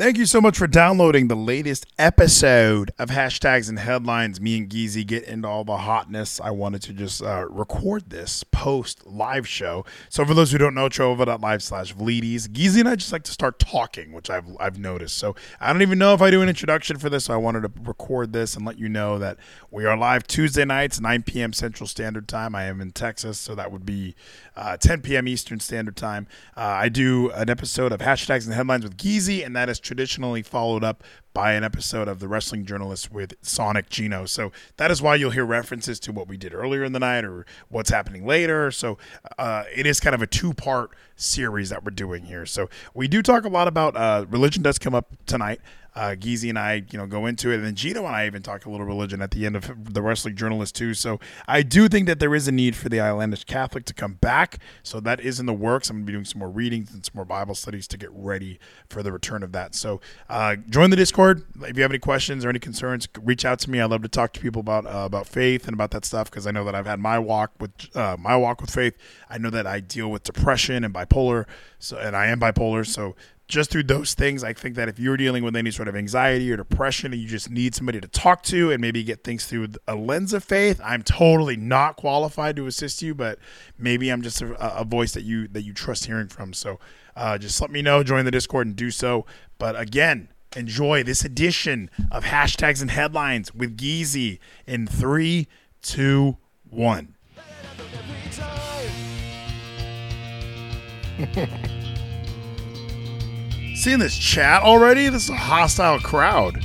Thank you so much for downloading the latest episode of Hashtags and Headlines. Me and Geezy get into all the hotness. I wanted to just uh, record this post live show. So for those who don't know, trovo.live slash Vleeties. Geezy and I just like to start talking, which I've, I've noticed. So I don't even know if I do an introduction for this. So I wanted to record this and let you know that we are live Tuesday nights, 9 p.m. Central Standard Time. I am in Texas, so that would be uh, 10 p.m. Eastern Standard Time. Uh, I do an episode of Hashtags and Headlines with Geezy, and that is traditionally followed up by an episode of the Wrestling Journalist with Sonic Gino. So that is why you'll hear references to what we did earlier in the night or what's happening later. So uh, it is kind of a two part series that we're doing here. So we do talk a lot about uh, religion, does come up tonight uh, Geezy and I, you know, go into it, and then Gino and I even talk a little religion at the end of the Wrestling Journalist too. So I do think that there is a need for the Islandish Catholic to come back. So that is in the works. I'm going to be doing some more readings and some more Bible studies to get ready for the return of that. So uh, join the Discord if you have any questions or any concerns. Reach out to me. I love to talk to people about uh, about faith and about that stuff because I know that I've had my walk with uh, my walk with faith. I know that I deal with depression and bipolar. So and I am bipolar. So just through those things, I think that if you're dealing with any sort of anxiety or depression and you just need somebody to talk to and maybe get things through a lens of faith, I'm totally not qualified to assist you, but maybe I'm just a, a voice that you that you trust hearing from. So uh, just let me know, join the Discord and do so. But again, enjoy this edition of hashtags and headlines with Geezy in three, two, one. Seeing this chat already? This is a hostile crowd.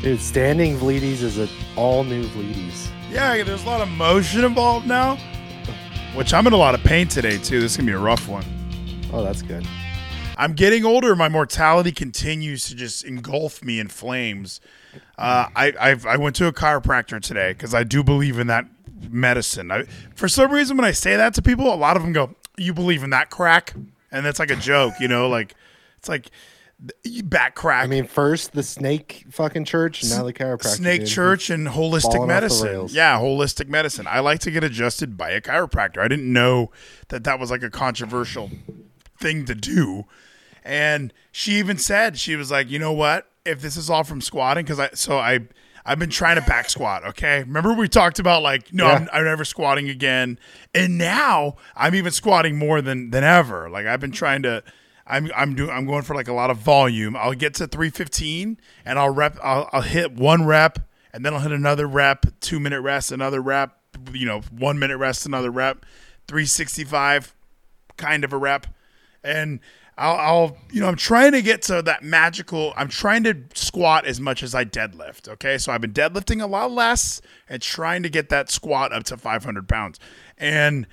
Dude, standing Vleeties is an all new Vleeties. Yeah, there's a lot of motion involved now. Which I'm in a lot of pain today too. This is gonna be a rough one. Oh, that's good. I'm getting older. My mortality continues to just engulf me in flames. Uh, I I've, i went to a chiropractor today because I do believe in that medicine. I, for some reason, when I say that to people, a lot of them go, "You believe in that crack?" And that's like a joke, you know, like it's like back crack. I mean, first the snake fucking church, now the chiropractor. Snake dude. church and holistic medicine. Yeah, holistic medicine. I like to get adjusted by a chiropractor. I didn't know that that was like a controversial thing to do. And she even said she was like, you know what? If this is all from squatting, because I so I I've been trying to back squat. Okay, remember we talked about like no, yeah. I'm, I'm never squatting again, and now I'm even squatting more than than ever. Like I've been trying to I'm I'm doing I'm going for like a lot of volume. I'll get to 315 and I'll rep I'll, I'll hit one rep and then I'll hit another rep, 2 minute rest, another rep, you know, 1 minute rest, another rep, 365 kind of a rep. And I'll, I'll, you know, I'm trying to get to that magical. I'm trying to squat as much as I deadlift. Okay, so I've been deadlifting a lot less and trying to get that squat up to 500 pounds. And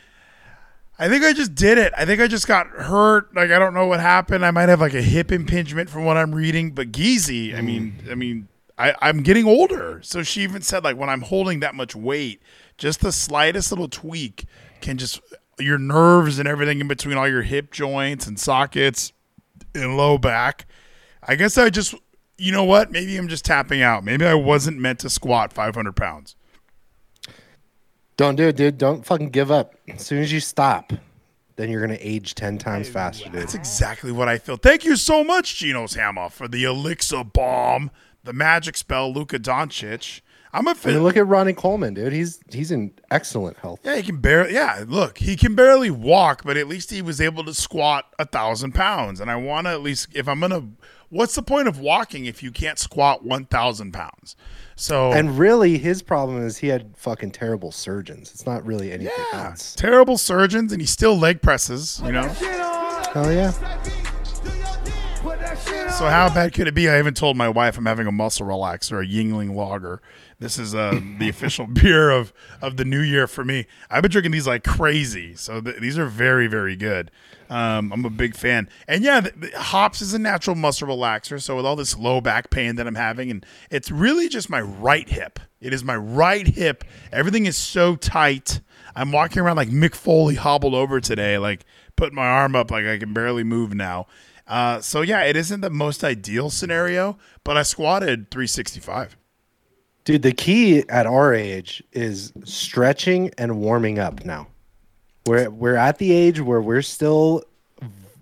I think I just did it. I think I just got hurt. Like I don't know what happened. I might have like a hip impingement from what I'm reading. But Geezy, I mean, mm. I mean, I, I'm getting older. So she even said like when I'm holding that much weight, just the slightest little tweak can just your nerves and everything in between all your hip joints and sockets and low back. I guess I just, you know what? Maybe I'm just tapping out. Maybe I wasn't meant to squat 500 pounds. Don't do it, dude. Don't fucking give up. As soon as you stop, then you're gonna age ten times faster, dude. That's exactly what I feel. Thank you so much, Geno's Hammer, for the elixir bomb, the magic spell, Luka Doncic. I'm a fan. I mean, look at Ronnie Coleman, dude. He's he's in excellent health. Yeah, he can barely. Yeah, look, he can barely walk, but at least he was able to squat a thousand pounds. And I want to at least, if I'm gonna, what's the point of walking if you can't squat one thousand pounds? So and really, his problem is he had fucking terrible surgeons. It's not really anything yeah, else. Terrible surgeons, and he still leg presses. You know. Hell yeah. So how bad could it be? I even told my wife I'm having a muscle relaxer, a Yuengling Lager. This is uh, the official beer of of the new year for me. I've been drinking these like crazy, so th- these are very very good. Um, I'm a big fan. And yeah, the, the hops is a natural muscle relaxer. So with all this low back pain that I'm having, and it's really just my right hip. It is my right hip. Everything is so tight. I'm walking around like Mick Foley hobbled over today, like putting my arm up, like I can barely move now. Uh, so yeah, it isn't the most ideal scenario, but I squatted 365. Dude, the key at our age is stretching and warming up now. We're we're at the age where we're still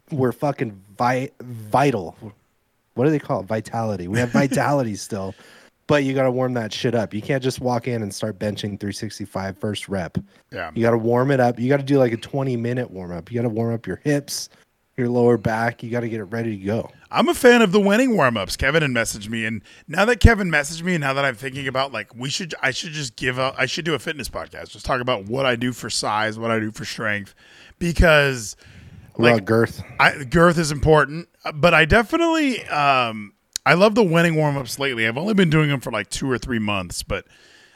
we're fucking vi- vital. what do they call it? Vitality. We have vitality still, but you got to warm that shit up. You can't just walk in and start benching 365 first rep. Yeah. You got to warm it up. You got to do like a 20 minute warm up. You got to warm up your hips, your lower back. You got to get it ready to go. I'm a fan of the Wenning warm ups. Kevin had messaged me, and now that Kevin messaged me, and now that I'm thinking about like we should, I should just give up. I should do a fitness podcast, just talk about what I do for size, what I do for strength, because Like- girth? I, girth is important. But I definitely, um, I love the Wenning warm ups lately. I've only been doing them for like two or three months, but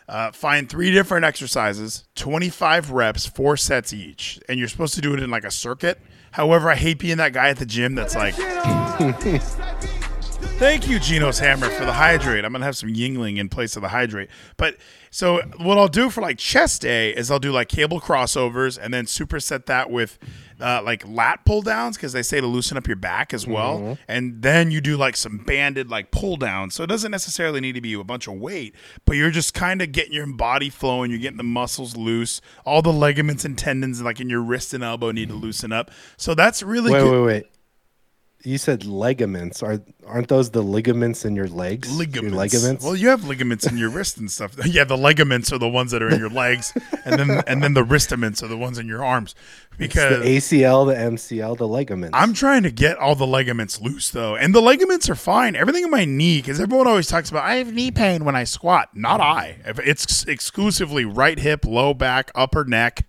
uh, find three different exercises, 25 reps, four sets each, and you're supposed to do it in like a circuit. However, I hate being that guy at the gym that's like. Thank you, Geno's Hammer, for the hydrate. I'm gonna have some Yuengling in place of the hydrate. But so what I'll do for like chest day is I'll do like cable crossovers and then superset that with uh, like lat pull downs because they say to loosen up your back as well. And then you do like some banded like pull downs. So it doesn't necessarily need to be a bunch of weight, but you're just kind of getting your body flowing. You're getting the muscles loose. All the ligaments and tendons like in your wrist and elbow need to loosen up. So that's really Wait, good. wait, wait. You said ligaments. Are aren't those the ligaments in your legs? ligaments. Your ligaments. Well, you have ligaments in your wrist and stuff. Yeah, the ligaments are the ones that are in your legs, and then and then the wristaments are the ones in your arms. Because the ACL, the MCL, the ligaments. I'm trying to get all the ligaments loose though, and the ligaments are fine. Everything in my knee, because everyone always talks about I have knee pain when I squat. Not I. It's exclusively right hip, low back, upper neck.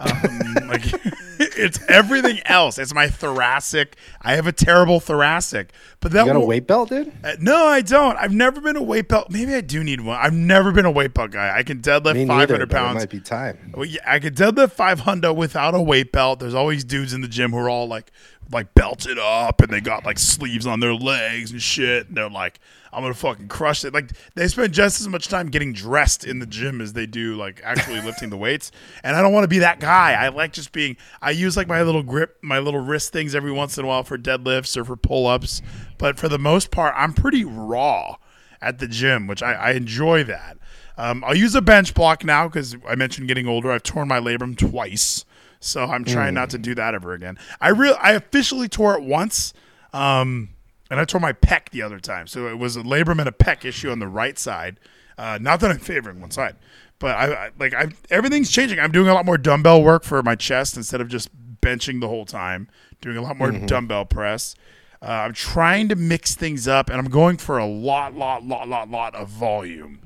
Um, like it's everything else. It's my thoracic. I have a terrible thoracic, but that you got a weight belt, dude? uh, no, I don't. I've never been a weight belt. Maybe I do need one. I've never been a weight belt guy. I can deadlift Me five neither. hundred but It pounds. might be time. Well, yeah, I could deadlift five hundred without a weight belt. There's always dudes in the gym who are all like, like belted up, and they got like sleeves on their legs and shit. And they're like, I'm gonna fucking crush it. Like they spend just as much time getting dressed in the gym as they do like actually lifting the weights. And I don't want to be that guy. I like just being. I use like my little grip, my little wrist things every once in a while for deadlifts or for pull ups. But for the most part, I'm pretty raw at the gym, which I, I enjoy that. Um, I'll use a bench block now because I mentioned getting older. I've torn my labrum twice, so I'm trying not to do that ever again. I real I officially tore it once, um, and I tore my pec the other time. So it was a labrum and a pec issue on the right side. Uh, not that I'm favoring one side, but I, I like I everything's changing. I'm doing a lot more dumbbell work for my chest instead of just benching the whole time. Doing a lot more dumbbell press. Uh, I'm trying to mix things up, and I'm going for a lot, lot, lot, lot, lot of volume.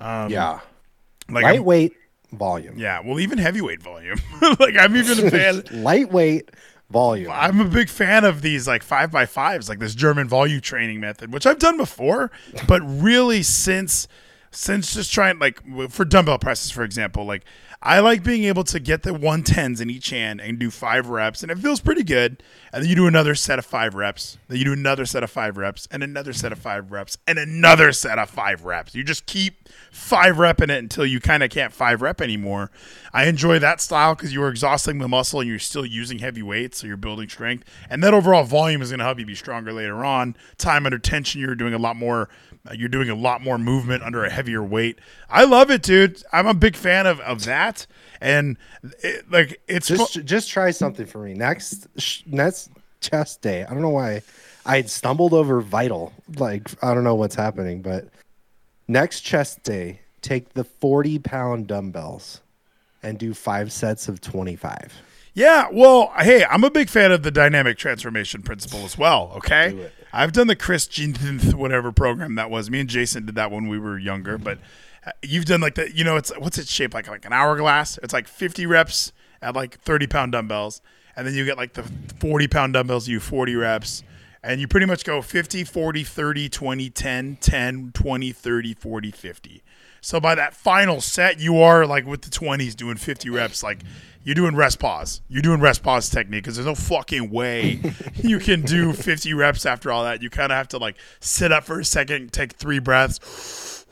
Um, yeah. like I'm- Lightweight volume. yeah, well, even heavyweight volume. like I'm even a fan. Lightweight volume. I'm a big fan of these like five by fives, like this German volume training method, which I've done before, but really since since just trying like for dumbbell presses, for example, like I like being able to get the 110s in each hand and do five reps, and it feels pretty good. And then you do another set of five reps, then you do another set of five reps, and another set of five reps, and another set of five reps. You just keep five repping it until you kind of can't five rep anymore. I enjoy that style because you are exhausting the muscle and you're still using heavy weights, so you're building strength. And that overall volume is going to help you be stronger later on. Time under tension, you're doing a lot more. Uh, you're doing a lot more movement under a heavier weight. I love it, dude. I'm a big fan of, of that. And it, like it's just fu- just try something for me next sh- next chest day. I don't know why I had stumbled over vital. Like I don't know what's happening, but next chest day, take the forty pound dumbbells and do five sets of twenty five. Yeah, well, hey, I'm a big fan of the dynamic transformation principle as well. Okay. I've done the Chris Jeanth whatever program that was. Me and Jason did that when we were younger, but uh, you've done like the you know it's what's it shaped like like an hourglass. It's like 50 reps at like 30 pound dumbbells, and then you get like the 40 pound dumbbells. You do 40 reps. And you pretty much go 50, 40, 30, 20, 10, 10, 20, 30, 40, 50. So by that final set, you are like with the 20s doing 50 reps. Like you're doing rest pause. You're doing rest pause technique because there's no fucking way you can do 50 reps after all that. You kind of have to like sit up for a second, take three breaths,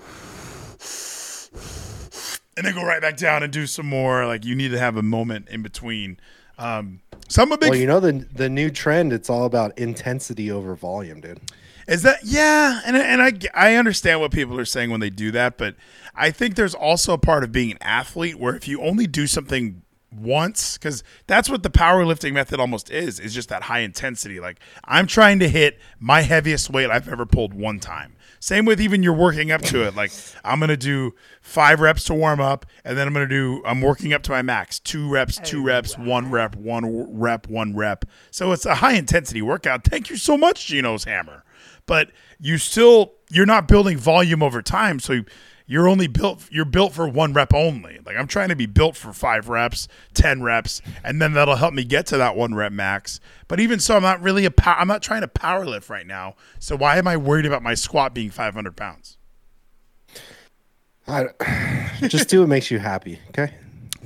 and then go right back down and do some more. Like you need to have a moment in between. Um, so I'm a big Well, you know the the new trend. It's all about intensity over volume, dude. Is that yeah? And and I I understand what people are saying when they do that, but I think there's also a part of being an athlete where if you only do something once because that's what the powerlifting method almost is is just that high intensity. Like i'm trying to hit my heaviest weight i've ever pulled one time. Same with even you're working up to it. Like i'm gonna do five reps to warm up and then i'm gonna do i'm working up to my max. Two reps two oh, reps one rep one rep one rep. So it's a high intensity workout. Thank you so much geno's hammer but you still you're not building volume over time so you're only built you're built for one rep only like i'm trying to be built for five reps 10 reps and then that'll help me get to that one rep max but even so i'm not really a pow- i'm not trying to power lift right now so why am i worried about my squat being 500 pounds I, just do what makes you happy. Okay.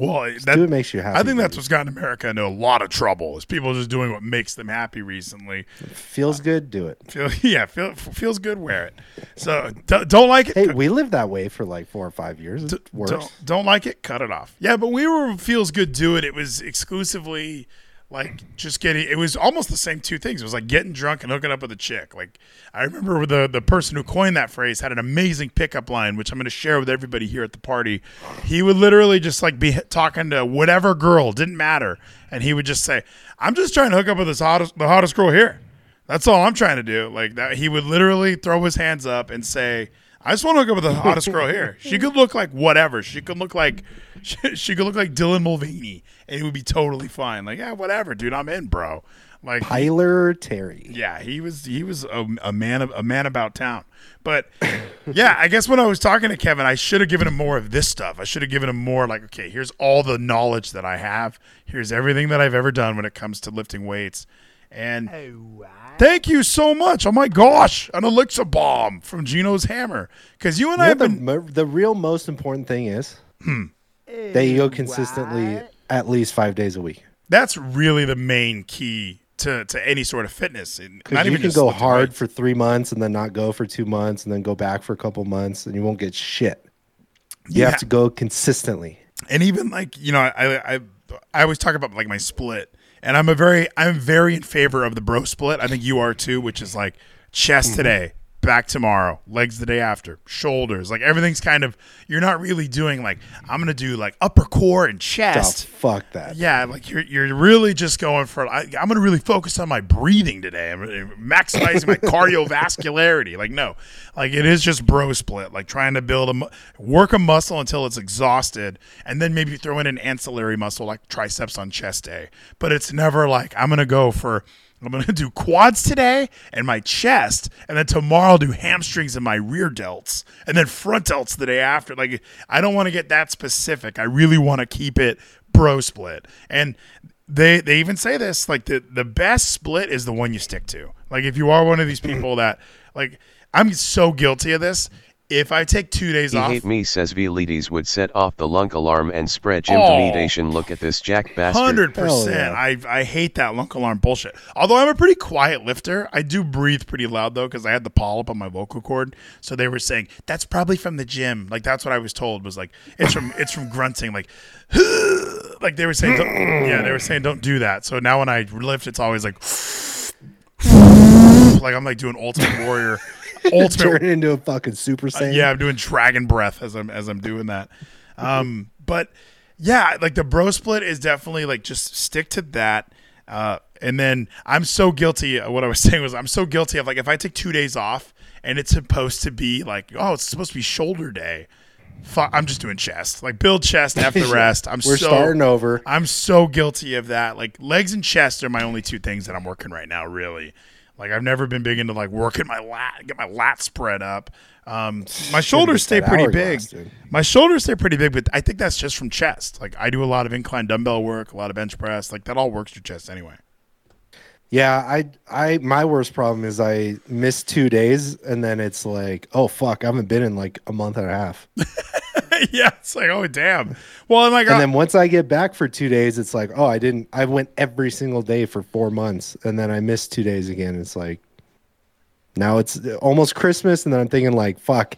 Well that, do what makes you happy. i think that's what's gotten america into a lot of trouble is people just doing what makes them happy recently feels uh, good. Do it. feel yeah feel, feels good wear it so d- don't like it Hey, we lived that way for like four or five years. It D- works. Don't, don't like it, cut it off. Yeah, but we were feels good do it. It was exclusively like just getting. It was almost the same two things. It was like getting drunk and hooking up with a chick. Like I remember the the person who coined that phrase had an amazing pickup line, which I'm going to share with everybody here at the party. He would literally just like be talking to whatever girl, didn't matter, and he would just say, "I'm just trying to hook up with this hottest the hottest girl here." That's all I'm trying to do. Like that, he would literally throw his hands up and say, "I just want to hook up with the hottest girl here. She could look like whatever. She could look like she, she could look like Dylan Mulvaney, and it would be totally fine. Like, yeah, whatever, dude. I'm in, bro. Like, Tyler Terry. yeah, he was he was a, a man of a man about town. But yeah, I guess when I was talking to Kevin, I should have given him more of this stuff. I should have given him more like, okay, here's all the knowledge that I have. Here's everything that I've ever done when it comes to lifting weights. And oh, thank you so much. Oh my gosh, an elixir bomb from Gino's Hammer. Because you and I You know have the, been the real most important thing is hmm. that you go consistently at least five days a week. that's really the main key to, to any sort of fitness. Not Because you even can just go hard weights. for three months and then not go for two months and then go back for a couple months and you won't get shit. You Yeah. have to go consistently. and even like you know I, I I always talk about like my split, and I'm a very I'm very in favor of the bro split. I think you are too, which is like chest mm-hmm. today, back tomorrow, legs the day after, shoulders, like everything's kind of you're not really doing like I'm gonna do like upper core and Oh, chest. fuck that. Yeah, like you're you're really just going for. I, I'm going to really focus on my breathing today. I'm maximizing my cardiovascularity. Like no, like it is just bro split. Like trying to build a work a muscle until it's exhausted, and then maybe throw in an ancillary muscle like triceps on chest day. But it's never like I'm going to go for. I'm gonna do quads today and my chest, and then tomorrow I'll do hamstrings and my rear delts, and then front delts the day after. Like I don't want to get that specific. I really want to keep it bro split. And they they even say this like the the best split is the one you stick to. Like if you are one of these people that like I'm so guilty of this. If I take two days He off, hate me says Vleeties would set off the lunk alarm and spread Oh. intimidation. Look at this jack bastard. 100%. yeah. I I hate that lunk alarm bullshit. Although I'm a pretty quiet lifter, I do breathe pretty loud though because I had the polyp on my vocal cord. So they were saying that's probably from the gym. Like that's what I was told was like it's from it's from grunting. Like like they were saying, don't, yeah, they were saying don't do that. So now when I lift, it's always like like I'm like doing Ultimate Warrior. Ultimate Turn into a fucking Super uh, Saiyan. yeah, I'm doing dragon breath as I'm as I'm doing that. Um, but yeah, like the bro split is definitely like just stick to that. Uh, and then I'm so guilty. What I was saying was I'm so guilty of like if I take two days off and it's supposed to be like oh it's supposed to be shoulder day. Fuck, I'm just doing chest. Like build chest after the rest. I'm We're so starting over. I'm so guilty of that. Like legs and chest are my only two things that I'm working right now. Really, like I've never been big into like working my lat, get my lat spread up. Um, my shoulders stay pretty big. dude. My shoulders stay pretty big, but I think that's just from chest. Like I do a lot of incline dumbbell work, a lot of bench press. Like that all works your chest anyway. Yeah, I I my worst problem is I miss two days and then it's like, oh fuck, I haven't been in like a month and a half. yeah, it's like oh damn. Well, and like And I- then once I get back for two days, it's like, oh, I didn't I went every single day for four months and then I missed two days again. It's like now it's almost Christmas and then I'm thinking like, fuck,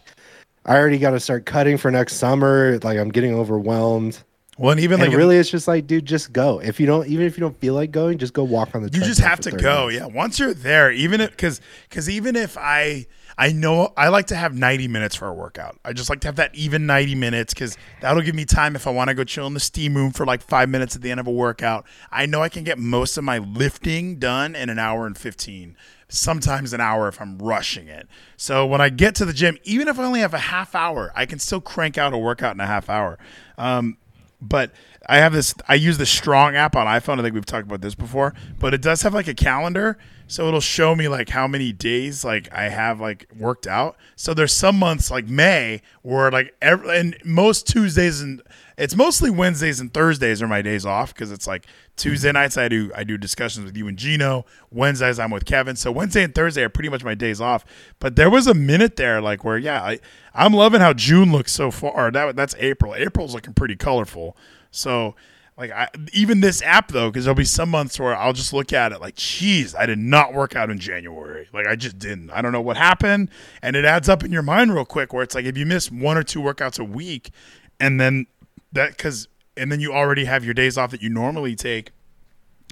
I already gotta start cutting for next summer. Like I'm getting overwhelmed. Well, and even And like really, it's just like, dude, just go. If you don't, even if you don't feel like going, just go walk on the. you just have to go. minutes. Yeah, once you're there, even if because because even if I I know I like to have 90 minutes for a workout. I just like to have that even 90 minutes because that'll give me time if I want to go chill in the steam room for like five minutes at the end of a workout. I know I can get most of my lifting done in an hour and 15 sometimes an hour if I'm rushing it. So when I get to the gym, even if I only have a half hour, I can still crank out a workout in a half hour. Um, but I have this. I use the Strong app on iPhone. I think we've talked about this before, but it does have like a calendar, so it'll show me like how many days like I have like worked out. So there's some months like May where like every and most Tuesdays and it's mostly Wednesdays and Thursdays are my days off because it's like Tuesday mm-hmm. nights I do I do discussions with you and Gino. Wednesdays I'm with Kevin. So Wednesday and Thursday are pretty much my days off. But there was a minute there like where yeah I I'm loving how June looks so far. That that's April. April's looking pretty colorful. So like I, even this app though, because there'll be some months where I'll just look at it like, geez, I did not work out in January. Like I just didn't. I don't know what happened, and it adds up in your mind real quick. Where it's like if you miss one or two workouts a week, and then that because and then you already have your days off that you normally take,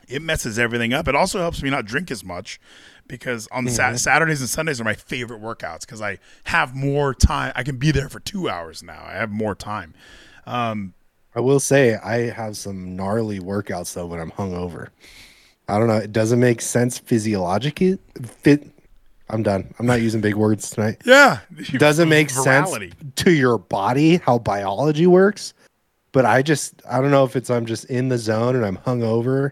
it messes everything up. It also helps me not drink as much because on Sa- Saturdays and Sundays are my favorite workouts because I have more time. I can be there for two hours now. I have more time. Um, I will say I have some gnarly workouts though when I'm hungover. I don't know. It doesn't make sense physiologically. Fit. I'm done. I'm not using big words tonight. yeah, doesn't make Virality. sense to your body how biology works. But I just I don't know if it's I'm just in the zone and I'm hungover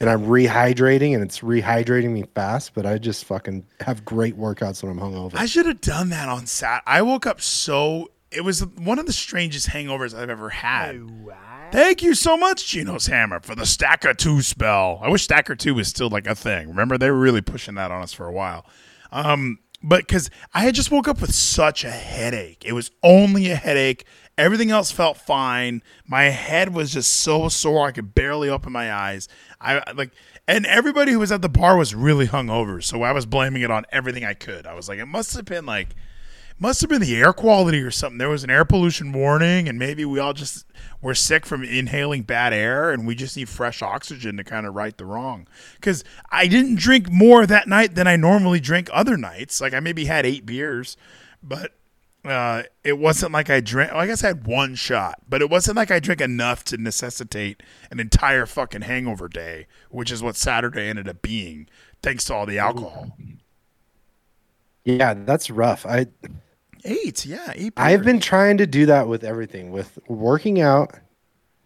and I'm rehydrating and it's rehydrating me fast. But I just fucking have great workouts when I'm hungover. I should have done that on Sat. I woke up so. It was one of the strangest hangovers I've ever had. Thank you so much, Geno's Hammer, for the Stacker 2 spell. I wish Stacker 2 was still like a thing. Remember, they were really pushing that on us for a while. Um, but because I had just woke up with such a headache. It was only a headache. Everything else felt fine. My head was just so sore I could barely open my eyes. I like and everybody who was at the bar was really hungover, so I was blaming it on everything I could. I was like, it must have been like must have been the air quality or something. There was an air pollution warning, and maybe we all just were sick from inhaling bad air, and we just need fresh oxygen to kind of right the wrong. Because I didn't drink more that night than I normally drink other nights. Like I maybe had eight beers, but uh, it wasn't like I drank. Well, I guess I had one shot, but it wasn't like I drank enough to necessitate an entire fucking hangover day, which is what Saturday ended up being, thanks to all the alcohol. yeah, that's rough. I Eight, yeah, eight. I've been trying to do that with everything, with working out,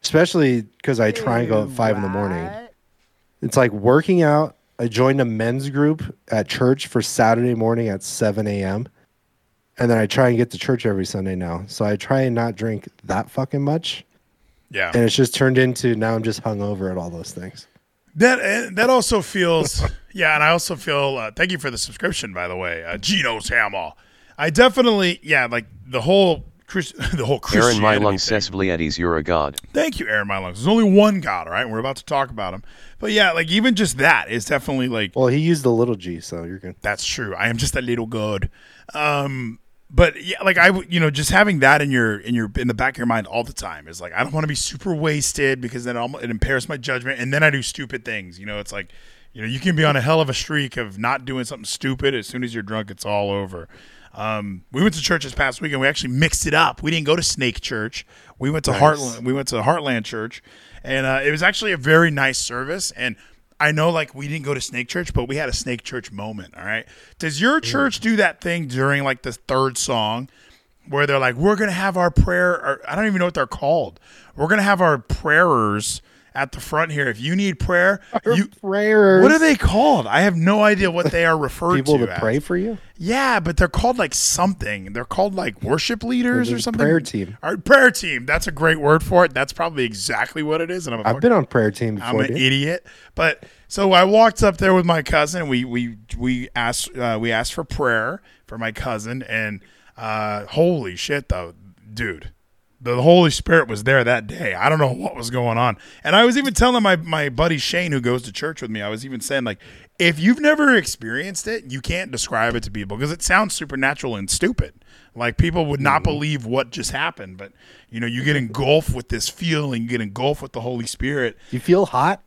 especially because I try and go at five in the morning. It's like working out. I joined a men's group at church for Saturday morning at 7 a.m. And then I try and get to church every Sunday now. So I try and not drink that fucking much. yeah. And it's just turned into now I'm just hungover at all those things. That that also feels yeah, and I also feel. Uh, thank you for the subscription, by the way, uh, Geno's Hammer. I definitely yeah, like the whole Chris, the whole Aaron Christianity Mylung thing. says Vleeties, you're a god. Thank you, Aaron Mylung. There's only one God, all right? We're about to talk about him, but yeah, like even just that is definitely like Well, he used the little G, so you're good. that's true. I am just a little god. Um, but yeah, like I, you know, just having that in your in your in the back of your mind all the time is like I don't want to be super wasted because then it, it impairs my judgment, and then I do stupid things. You know, it's like you know you can be on a hell of a streak of not doing something stupid. As soon as you're drunk, it's all over. Um, we went to church this past weekend. We actually mixed it up. We didn't go to Snake Church. We went to Nice. Heartland. We went to Heartland Church, and uh, it was actually a very nice service. And I know, like, we didn't go to Snake Church, but we had a Snake Church moment. All right. Does your church do that thing during like the third song, where they're like, "We're gonna have our prayer," or I don't even know what they're called. We're gonna have our prayers at the front here. If you need prayer, you. prayers. What are they called? I have no idea what they are referred to. People to. to pray for you? Yeah, but they're called like something. They're called like worship leaders or something. prayer team. Our prayer team. That's a great word for it. That's probably exactly what it is. And I'm a I've been on prayer team I'm before. an dude. idiot. But so I walked up there with my cousin. We we we asked uh, we asked for prayer for my cousin, and uh, holy shit, though, dude, the Holy Spirit was there that day. I don't know what was going on. And I was even telling my my buddy Shane who goes to church with me, I was even saying like if you've never experienced it, you can't describe it to people because it sounds supernatural and stupid. Like people would not mm-hmm. believe what just happened, but you know, you get engulfed with this feeling, you get engulfed with the Holy Spirit. You feel hot?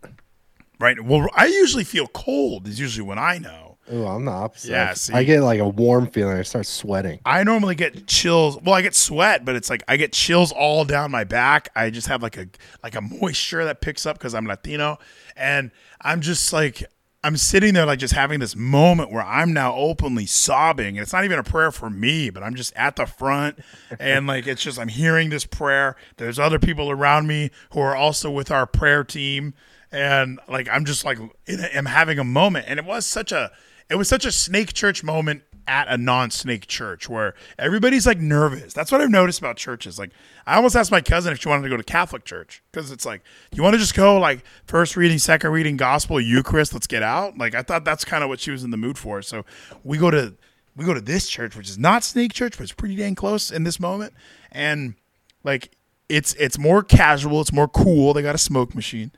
Right. Well, I usually feel cold is usually when I know. Oh, I'm the opposite. Yeah, I- see. I get like a warm feeling. I start sweating. I normally get chills. Well, I get sweat, but it's like I get chills all down my back. I just have like a like a moisture that picks up because I'm Latino, and I'm just like I'm sitting there like just having this moment where I'm now openly sobbing, and it's not even a prayer for me, but I'm just at the front, and like it's just I'm hearing this prayer. There's other people around me who are also with our prayer team, and like I'm just like in a, I'm having a moment, and it was such a it was such a snake church moment at a non-snake church where everybody's like nervous. That's what I've noticed about churches. Like I almost asked my cousin if she wanted to go to Catholic church because it's like, you want to just go like first reading, second reading, gospel, Eucharist, let's get out. Like I thought that's kind of what she was in the mood for. So we go to we go to this church, which is not snake church, but it's pretty dang close in this moment, and like it's it's more casual, it's more cool. They got a smoke machine.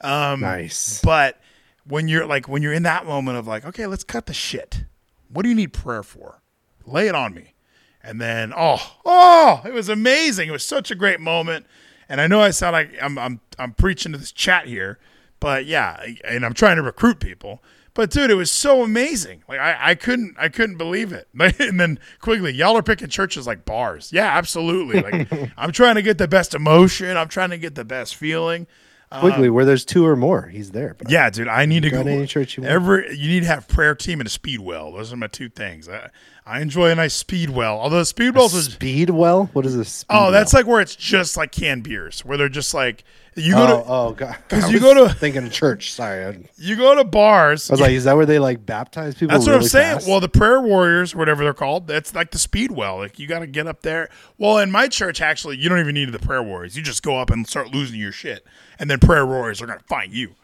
Um, Nice. But when you're like when you're in that moment of like, okay, let's cut the shit. What do you need prayer for? Lay it on me. And then oh, oh, it was amazing. It was such a great moment. And I know I sound like I'm I'm I'm preaching to this chat here, but yeah, and I'm trying to recruit people. But dude, it was so amazing. Like I, I couldn't I couldn't believe it. And then Quigley, y'all are picking churches like bars. Yeah, absolutely. Like I'm trying to get the best emotion. I'm trying to get the best feeling. Um, Quickly, where there's two or more, he's there. bro. Yeah, dude, I need to Go any church you want. Every you need to have prayer team and a speed well. Those are my two things. I, I enjoy a nice speed well. Although speed wells is Speedwell? What is this? Speed oh, that's like where it's just like canned beers, where they're just like you go oh, to oh, oh god, because you go to- thinking of church. Sorry, I, you go to bars. I was like, is that where they like baptize people? That's what I'm saying. fast? Well, the prayer warriors, whatever they're called, that's like the speed well. Like you got to get up there. Well, in my church, actually, you don't even need the prayer warriors. You just go up and start losing your shit, and then prayer warriors are gonna find you.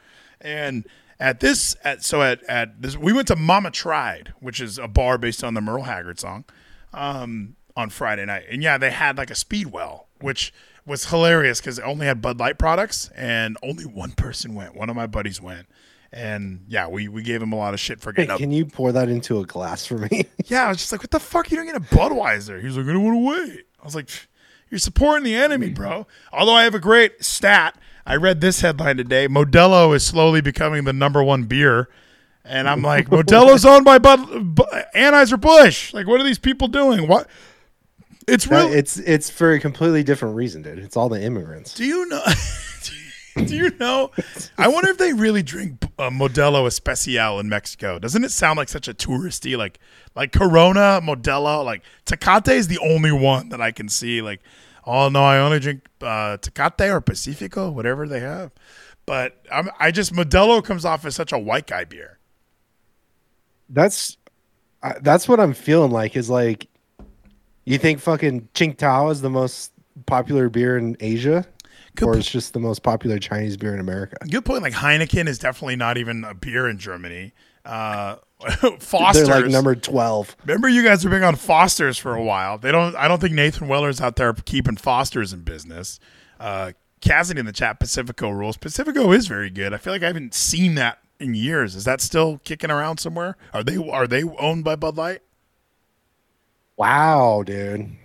And at this, at so at at this, we went to Mama Tried, which is a bar based on the Merle Haggard song, um, on Friday night. And yeah, they had like a speed well, which was hilarious because it only had Bud Light products, and only one person went. One of my buddies went. And yeah, we, we gave him a lot of shit for Hey, getting up can you pour that into a glass for me? yeah, I was just like, what the fuck? You don't get a Budweiser. He was like, I don't want to wait. I was like, you're supporting the enemy, bro. Although I have a great stat. I read this headline today. Modelo is slowly becoming the number one beer. And I'm like, Modelo's owned by Bud, Bu- Anheuser-Busch. Like, what are these people doing? What? It's real. it's it's for a completely different reason, dude. It's all the immigrants. do you know? do you know? I wonder if they really drink uh, Modelo Especial in Mexico. Doesn't it sound like such a touristy, like like Corona, Modelo, like Tecate is the only one that I can see. Like, oh no, I only drink uh, Tecate or Pacifico, whatever they have. But I'm, I just Modelo comes off as such a white guy beer. That's uh, that's what I'm feeling like. Is like, you think fucking Tsingtao is the most popular beer in Asia, Good or it's just the most popular Chinese beer in America? Good point. Like Heineken is definitely not even a beer in Germany. Uh, Foster's They're like number twelve. Remember, you guys were big on Foster's for a while. They don't. I don't think Nathan Weller's out there keeping Foster's in business. Uh, Cassidy in the chat. Pacifico rules. Pacifico is very good. I feel like I haven't seen that in years. Is that still kicking around somewhere? Are they are they owned by Bud Light? Wow, dude.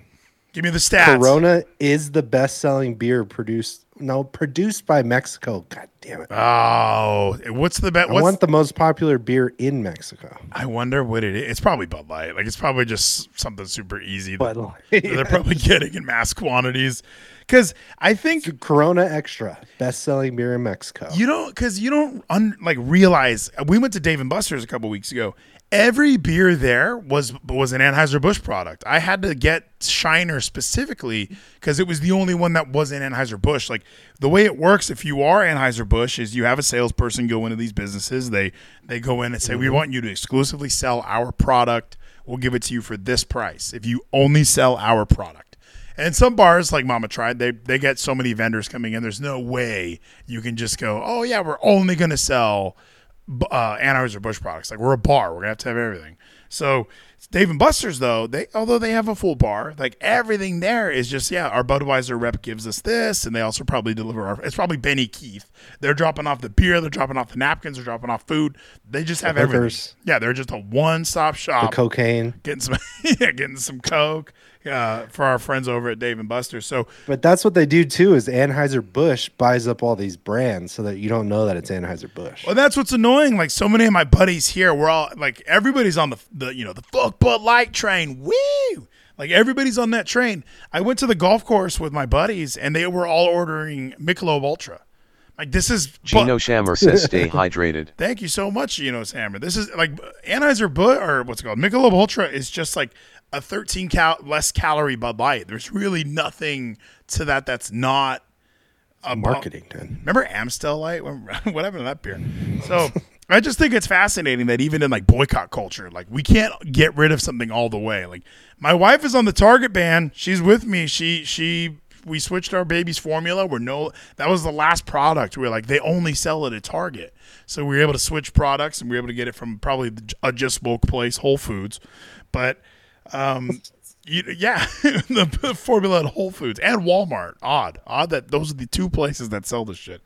Give me the stats. Corona is the best-selling beer produced. No, produced by Mexico. God damn it! Oh, what's the best? I want the most popular beer in Mexico. I wonder what it is. It's probably Bud Light. Like it's probably just something super easy Bud Light. that they're probably getting in mass quantities. Because I think Corona Extra, best-selling beer in Mexico. You don't because you don't un, like realize. We went to Dave and Buster's a couple weeks ago. Every beer there was was an Anheuser Busch product. I had to get Shiner specifically because it was the only one that wasn't Anheuser Busch. Like the way it works, if you are Anheuser Busch, is you have a salesperson go into these businesses. They they go in and say, "We mm-hmm. want you to exclusively sell our product. We'll give it to you for this price if you only sell our product." And some bars like Mama Tried, they they get so many vendors coming in. There's no way you can just go, oh yeah, we're only gonna sell uh, Anheuser Busch products. Like we're a bar, we're gonna have to have everything. So Dave and Buster's though, they although they have a full bar, like everything there is just yeah. Our Budweiser rep gives us this, and they also probably deliver our. It's probably Benny Keith. They're dropping off the beer, they're dropping off the napkins, they're dropping off food. They just have everything. Yeah, they're just a one stop shop. The shop. cocaine. getting some, yeah, getting some coke uh, for our friends over at Dave and Buster's. So But that's what they do too. Is Anheuser Busch buys up all these brands so that you don't know that it's Anheuser Busch. Well, that's what's annoying. Like so many of my buddies here, we're all like everybody's on the the you know the fuck Bud Light train. Woo! Like everybody's on that train. I went to the golf course with my buddies, and they were all ordering Michelob Ultra. Like this is Gino Bud- Shammer says stay hydrated. Thank you so much, Gino Shammer. This is like Anheuser Busch or what's it called? Michelob Ultra is just like a 13 cal less calorie Bud Light. There's really nothing to that that's not a Marketing, dude. Remember Amstel Light? What happened to that beer? So I just think it's fascinating that even in like boycott culture, like we can't get rid of something all the way. Like my wife is on the Target ban. She's with me. She she we switched our baby's formula. We're no that was the last product. We are like they only sell it at Target. So we were able to switch products and we were able to get it from probably the- a just woke place, Whole Foods. But um you, yeah, the formula at Whole Foods and Walmart. Odd, odd that those are the two places that sell this shit.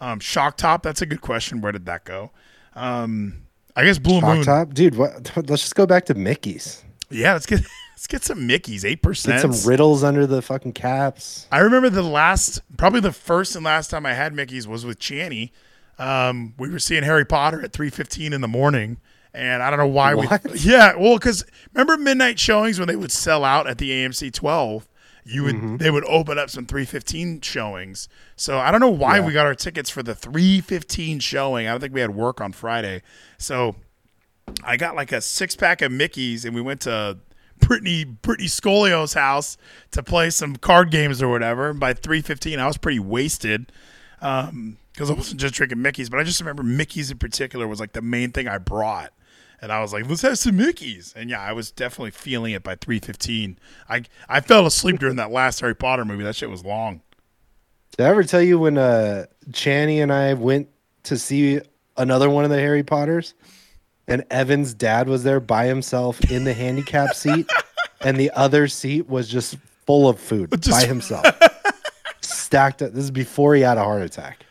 Um, Shock Top, that's a good question. Where did that go? Um, I guess Blue Shock Moon. top, dude. What? Let's just go back to Mickey's. Yeah, let's get let's get some Mickey's eight Get percent. some riddles under the fucking caps. I remember the last, probably the first and last time I had Mickey's was with Channy. Um, we were seeing Harry Potter at three fifteen in the morning, and I don't know why What? we. Yeah, well, because remember midnight showings when they would sell out at the AMC twelve. You would Mm-hmm. they would open up some three fifteen showings. So I don't know why Yeah. we got our tickets for the three fifteen showing. I don't think we had work on Friday, so I got like a six pack of Mickey's, and we went to Brittany Brittany Scolio's house to play some card games or whatever. And by three fifteen, I was pretty wasted because I wasn't just drinking Mickey's, but I just remember Mickey's in particular was like the main thing I brought. And I was like, let's have some Mickey's. And yeah, I was definitely feeling it by 315. I I fell asleep during that last Harry Potter movie. That shit was long. Did I ever tell you when uh Channy and I went to see another one of the Harry Potters, and Evan's dad was there by himself in the handicap seat, and the other seat was just full of food Just- by himself, stacked. Up, this is before he had a heart attack.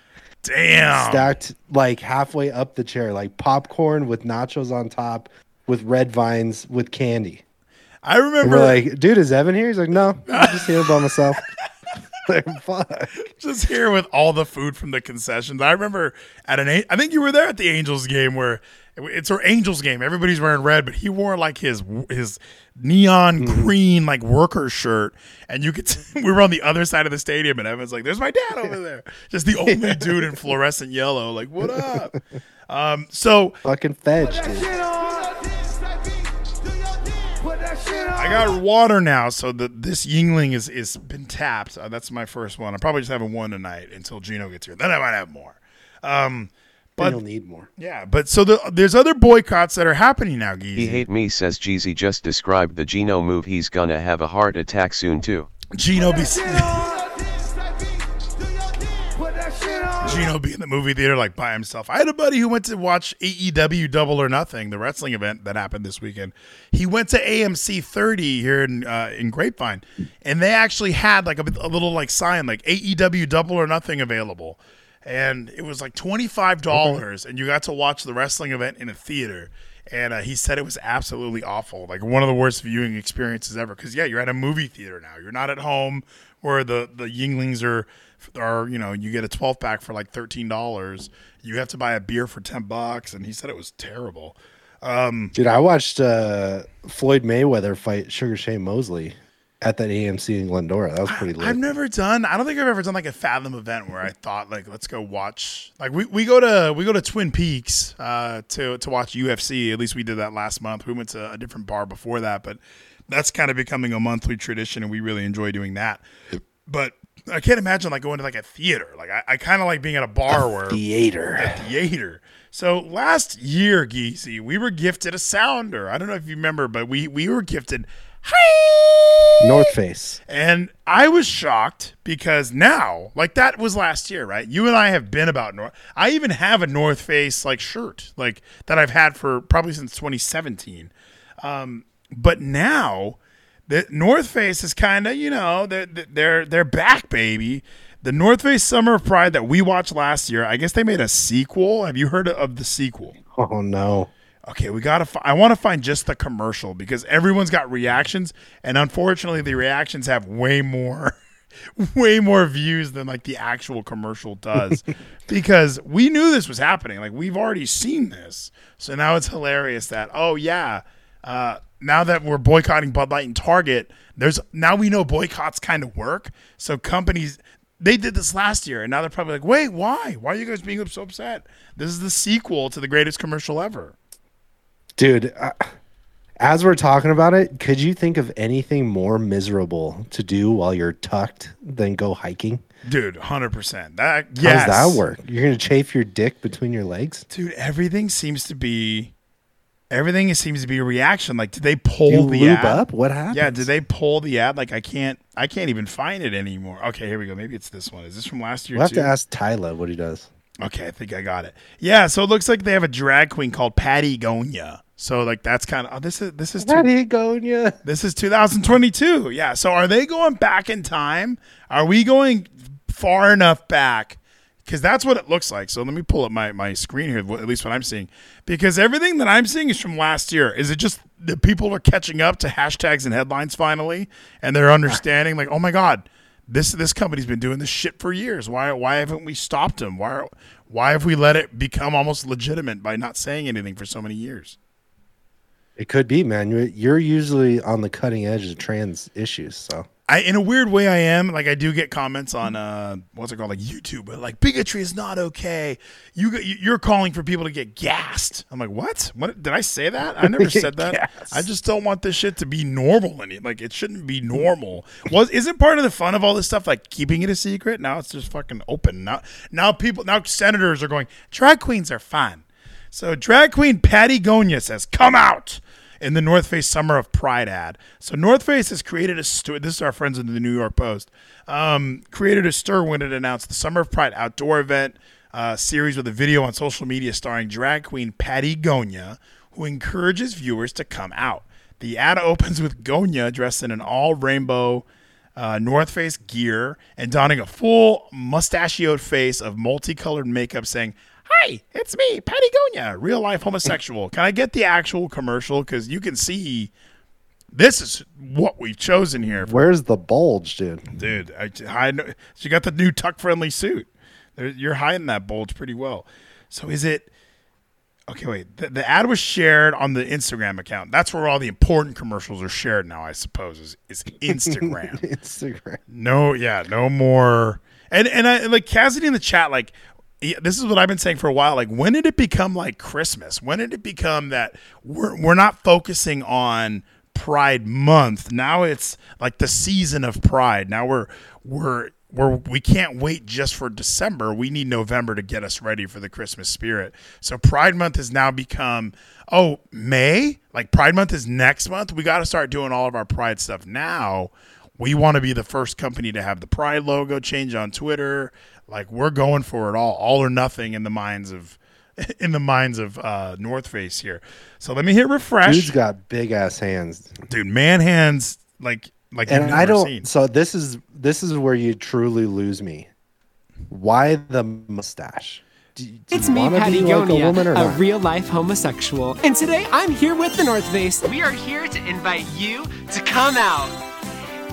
Damn. Stacked like halfway up the chair, like popcorn with nachos on top, with red vines with candy. I And remember we're like, dude, is Evan here? He's like, no, I'm just here by myself. like, fuck. just here with all the food from the concessions. I remember at an, I think you were there at the Angels game where it's our Angels game. Everybody's wearing red, but he wore like his his neon green like worker shirt, and you could. we were on the other side of the stadium, and Evan's like, "There's my dad over there." Just the only dude in fluorescent yellow. Like, what up? Um, so Fucking fedge, dude. I got water now, so the this Yuengling is is been tapped. Uh, that's my first one. I'm probably just having one tonight until Gino gets here. Then I might have more. Um, But but you'll need more. yeah, but so the, there's other boycotts that are happening now, Geezy. He hate me says Geezy just described the Gino move he's gonna have a heart attack soon too. Gino be Gino be in the movie theater like by himself. I had a buddy who went to watch AEW Double or Nothing, the wrestling event that happened this weekend. He went to AMC 30 here in uh, in Grapevine, and they actually had like a, a little like sign like AEW Double or Nothing available, and it was like twenty five dollars, and you got to watch the wrestling event in a theater. And uh, he said it was absolutely awful, like one of the worst viewing experiences ever. Because yeah, you're at a movie theater now. You're not at home where the the Yuenglings are are you know you get a 12 pack for like thirteen dollars. You have to buy a beer for ten bucks, and he said it was terrible. Dude, I watched uh, Floyd Mayweather fight Sugar Shane Mosley at that AMC in Glendora. That was pretty lit. I've never done. I don't think I've ever done like a Fathom event where I thought like let's go watch. Like we, we go to we go to Twin Peaks uh, to to watch UFC. At least we did that last month. We went to a different bar before that, but that's kind of becoming a monthly tradition, and we really enjoy doing that. But I can't imagine like going to like a theater. Like I, I kind of like being at a bar where Theater. A theater. So last year, Geezy, we were gifted a sounder. I don't know if you remember, but we we were gifted. Hi. North Face. And I was shocked because now, like that was last year, right? You and I have been about North. I even have a North Face like shirt, like that I've had for probably since 2017. Um, But now, the North Face is kind of you know they're they're they're back, baby. The North Face Summer of Pride that we watched last year. I guess they made a sequel. Have you heard of the sequel? Oh no. Okay, we gotta. Fi- I want to find just the commercial because everyone's got reactions, and unfortunately, the reactions have way more, way more views than like the actual commercial does. because we knew this was happening. Like we've already seen this, so now it's hilarious that oh yeah, uh, now that we're boycotting Bud Light and Target, there's now we know boycotts kind of work. So companies they did this last year, and now they're probably like, wait, why? Why are you guys being so upset? This is the sequel to the greatest commercial ever. Dude, uh, as we're talking about it, could you think of anything more miserable to do while you're tucked than go hiking? Dude, hundred percent. That yes. How does that work? You're gonna chafe your dick between your legs, dude. Everything seems to be, everything seems to be a reaction. Like, did they pull the ad? up? What happened? Yeah, did they pull the ad? Like, I can't, I can't even find it anymore. Okay, here we go. Maybe it's this one. Is this from last year? We'll have too? to ask Tyler what he does. Okay, I think I got it. Yeah, so it looks like they have a drag queen called Pattie Gonia. So like that's kind of oh, this is this is two, Pattie Gonia. this is 2022. Yeah. So are they going back in time? Are we going far enough back? Because that's what it looks like. So let me pull up my, my screen here, at least what I'm seeing. Because everything that I'm seeing is from last year. Is it just the people are catching up to hashtags and headlines finally, and they're understanding like, oh my god, this this company's been doing this shit for years. Why why haven't we stopped them? Why why have we let it become almost legitimate by not saying anything for so many years? It could be, man. You're, you're usually on the cutting edge of trans issues, so. I, in a weird way, I am. Like, I do get comments on uh, what's it called, like YouTube, but like bigotry is not okay. You you're calling for people to get gassed. I'm like, what? What did I say that? I never said that. I just don't want this shit to be normal. Any like, it shouldn't be normal. Was isn't part of the fun of all this stuff like keeping it a secret? Now it's just fucking open. Now, now people, now senators are going. Drag queens are fun. So drag queen Pattie Gonia says, "Come out." In the North Face Summer of Pride ad. So North Face has created a stir. This is our friends in the New York Post. Um, created a stir when it announced the Summer of Pride outdoor event uh, series with a video on social media starring drag queen Pattie Gonia, who encourages viewers to come out. The ad opens with Gonia dressed in an all rainbow. Uh, North Face gear and donning a full mustachioed face of multicolored makeup, saying, Hi, it's me, Pattie Gonia, real life homosexual. Can I get the actual commercial? Because you can see this is what we've chosen here. Where's the bulge, dude? Dude, I, I know, she got the new tuck friendly suit. There, you're hiding that bulge pretty well. So is it. Okay, wait. The, the, ad was shared on the Instagram account. That's where all the important commercials are shared now, I suppose, is, is Instagram. Instagram. No, yeah, no more. And and I like Cassidy in the chat, like yeah, this is what I've been saying for a while. Like, when did it become like Christmas? When did it become that we're we're not focusing on Pride Month? Now it's like the season of Pride. Now we're we're we're we can't wait just for December. We need November to get us ready for the Christmas spirit. So Pride Month has now become oh May. Like Pride Month is next month. We got to start doing all of our Pride stuff now. We want to be the first company to have the Pride logo change on Twitter. Like we're going for it all, all or nothing in the minds of in the minds of uh, North Face here. So let me hit refresh. Dude's got big ass hands, dude. Man hands like like. And I don't. Seen. So this is this is where you truly lose me. Why the mustache? Do, do it's me, Pattie Gonia, like a, a real life homosexual. And today I'm here with the North Face. We are here to invite you to come out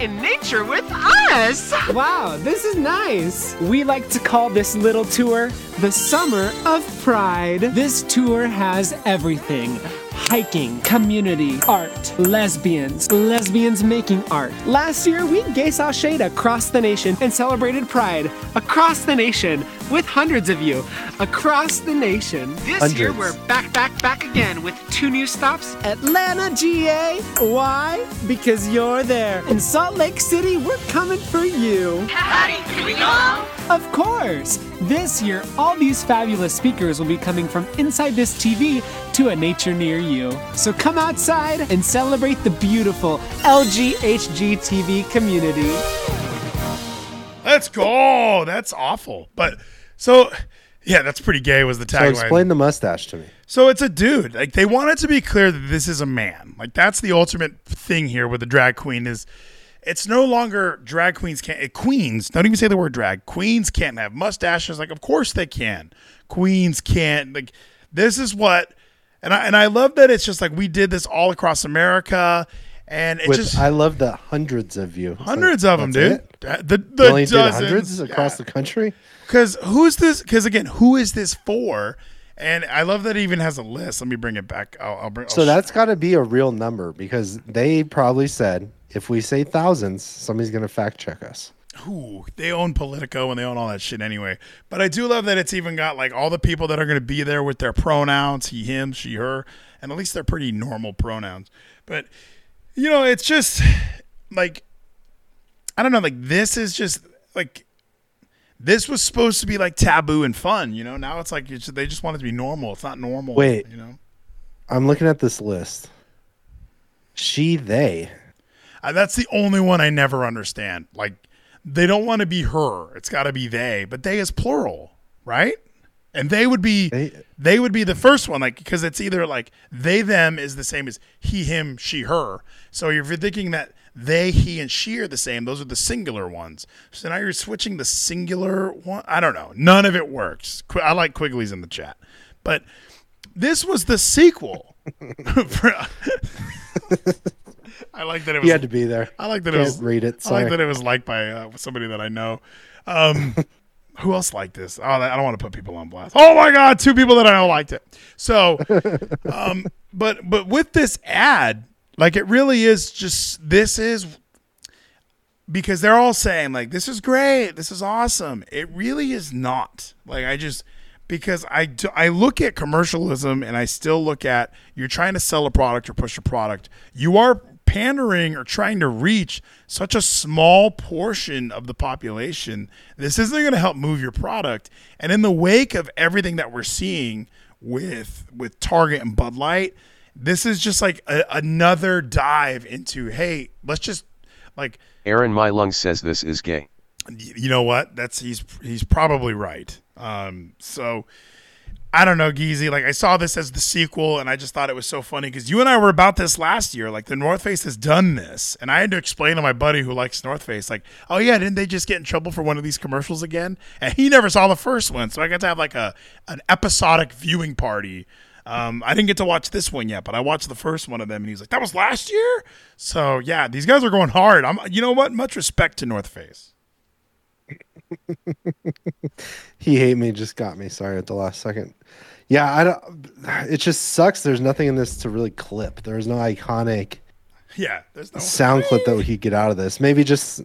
in nature with us. Wow, this is nice. We like to call this little tour the Summer of Pride. This tour has everything hiking, community, art, lesbians, lesbians making art. Last year, we gay shade across the nation and celebrated Pride across the nation with hundreds of you across the nation. This hundreds. year, we're back, back, back again with two new stops Atlanta, GA. Why? Because you're there. In Salt Lake City, we're coming for you. Patty, can we go? Of course! This year, all these fabulous speakers will be coming from inside this TV to a nature near you. So come outside and celebrate the beautiful LGHGTV community. Let's go! Oh, that's awful. But so Yeah, that's pretty gay. Was the tagline? So explain the mustache to me. So it's a dude. Like they want it to be clear that this is a man. Like that's the ultimate thing here with the drag queen is it's no longer drag queens can't eh, queens, don't even say the word drag. Queens can't have mustaches. Like of course they can. Queens can't like this is what and I and I love that it's just like we did this all across America and it With just I love the hundreds of you. Hundreds like, of them, dude. it? The, the only did dozens hundreds across Yeah. the country. Because who's this? Because again, who is this for? And I love that it even has a list. Let me bring it back. I'll, I'll bring. So I'll sh- that's got to be a real number because they probably said if we say thousands, somebody's going to fact check us. Ooh, they own Politico and they own all that shit anyway. But I do love that it's even got like all the people that are going to be there with their pronouns he, him, she, her, and at least they're pretty normal pronouns. But you know, it's just like I don't know. Like this is just like this was supposed to be like taboo and fun. You know, now it's like it's, they just want it to be normal. It's not normal. Wait. you know. I'm looking at this list. She, they. Uh, that's the only one I never understand. Like they don't want to be her. It's got to be they, but they is plural, right? And they would be they, They- would be the first one like because it's either like they them is the same as he him she her. So if you're thinking that they he and she are the same, those are the singular ones. So now you're switching the singular one. I don't know. None of it works. Qu- I like Quigley's in the chat. But this was the sequel. I like that it was You had to be there. I like that it Can't was read it. I like that it was liked by uh, somebody that I know. Um, who else liked this? Oh, I don't want to put people on blast. Oh my god, two people that I know liked it. So, um, but but with this ad, like it really is just this is because they're all saying like this is great, this is awesome. It really is not. Like I just because I do, I look at commercialism and I still look at you're trying to sell a product or push a product. You are pandering or trying to reach such a small portion of the population. This isn't going to help move your product. And in the wake of everything that we're seeing with with Target and Bud Light, this is just like a, another dive into hey, let's just like Aaron My Lungs says this is gay. you know what? That's he's he's probably right. Um, so I don't know, Geezy. Like I saw this as the sequel, and I just thought it was so funny because you and I were about this last year. Like the North Face has done this, and I had to explain to my buddy who likes North Face, like, oh yeah, didn't they just get in trouble for one of these commercials again? And he never saw the first one, so I got to have like a an episodic viewing party. Um, I didn't get to watch this one yet, but I watched the first one of them, and he's like, "That was last year." So yeah, these guys are going hard. I'm, you know what? Much respect to North Face. He hate me just got me. Sorry at the last second. Yeah, I don't. It just sucks. There's nothing in this to really clip. There's no iconic Yeah, there's no sound clip that we could get out of this. Maybe just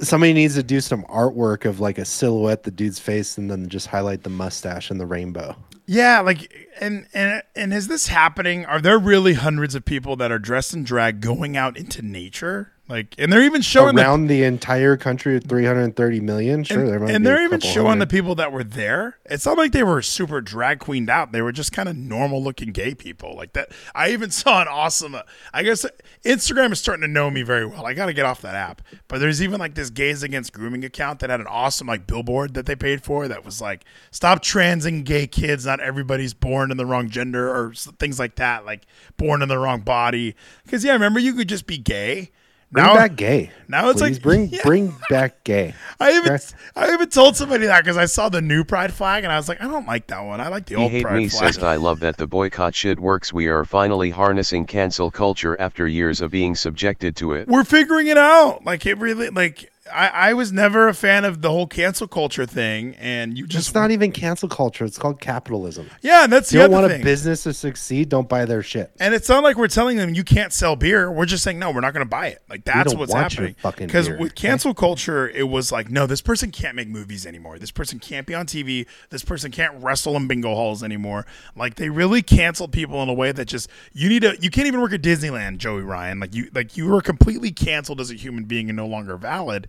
somebody needs to do some artwork of like a silhouette, the dude's face, and then just highlight the mustache and the rainbow. Yeah, like and and and is this happening? Are there really hundreds of people that are dressed in drag going out into nature? Like, and they're even showing the, Around the entire country of 330 million. Sure, and, there might and they're even showing the people that were there. It's not like they were super drag queened out. They were just kind of normal looking gay people like that. I even saw an awesome. uh, I guess Instagram is starting to know me very well. I got to get off that app. But there's even like this gays against grooming account that had an awesome like billboard that they paid for that was like stop transing gay kids. Not everybody's born in the wrong gender or things like that. Like born in the wrong body. Because yeah, remember you could just be gay. Bring now, back gay. now it's Please like- bring Yeah. bring back gay. I even I even told somebody that because I saw the new pride flag and I was like, I don't like that one. I like the He old hate pride me flag. says I love that the boycott shit works. We are finally harnessing cancel culture after years of being subjected to it. We're figuring it out. Like it really like I, I was never a fan of the whole cancel culture thing, and you just It's not even cancel culture. It's called capitalism. yeah. And that's you the don't want thing. a business to succeed, don't buy their shit. And it's not like we're telling them you can't sell beer. We're just saying no, we're not going to buy it. Like that's what's happening. Because with okay? cancel culture, it was like no, this person can't make movies anymore. This person can't be on TV. This person can't wrestle in bingo halls anymore. Like they really canceled people in a way that just you need to. You can't even work at Disneyland, Joey Ryan. Like you, like you were completely canceled as a human being and no longer valid.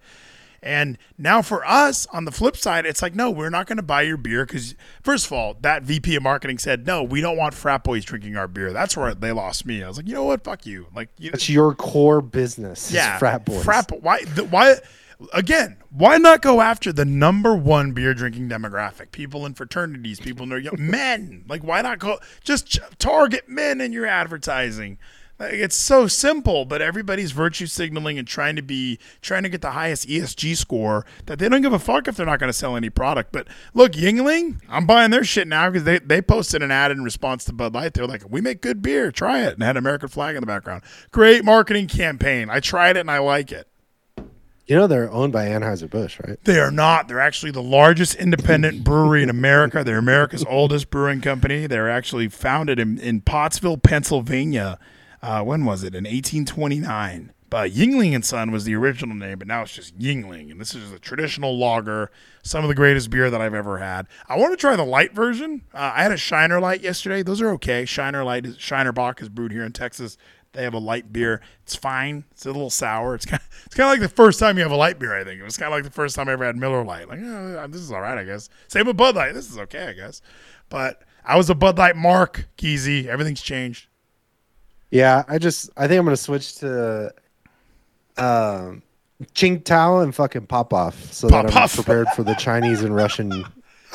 And now for us, on the flip side, it's like, no, we're not going to buy your beer because, first of all, that VP of marketing said, no, we don't want frat boys drinking our beer. That's where they lost me. I was like, you know what? Fuck you. Like, you, It's your core business. yeah, frat boys. Frat, why? The, why? again, why not go after the number one beer drinking demographic? People in fraternities, people in their young men. Like, why not go just target men in your advertising? Like, it's so simple, but everybody's virtue signaling and trying to be trying to get the highest ESG score that they don't give a fuck if they're not going to sell any product. But look, Yuengling, I'm buying their shit now because they, they posted an ad in response to Bud Light. They're like, "We make good beer, try it," and had an American flag in the background. Great marketing campaign. I tried it and I like it. You know they're owned by Anheuser Busch, right? They are not. They're actually the largest independent brewery in America. They're America's oldest brewing company. They're actually founded in, in Pottsville, Pennsylvania uh, when was it? In 1829. But Yuengling and Son was the original name, but now it's just Yuengling, and this is a traditional lager. Some of the greatest beer that I've ever had. I want to try the light version. Uh, I had a Shiner Light yesterday. Those are okay. Shiner Light, is, Shiner Bock is brewed here in Texas. They have a light beer. It's fine. It's a little sour. It's kind of, it's kind of like the first time you have a light beer. I think it was kind of like the first time I ever had Miller Lite. Like, oh, this is all right, I guess. Same with Bud Light. This is okay, I guess. But I was a Bud Light mark, Geezy. Everything's changed. Yeah, I just I think I'm gonna switch to um Tao and fucking Pop Off so Pop that I'm off. prepared for the Chinese and Russian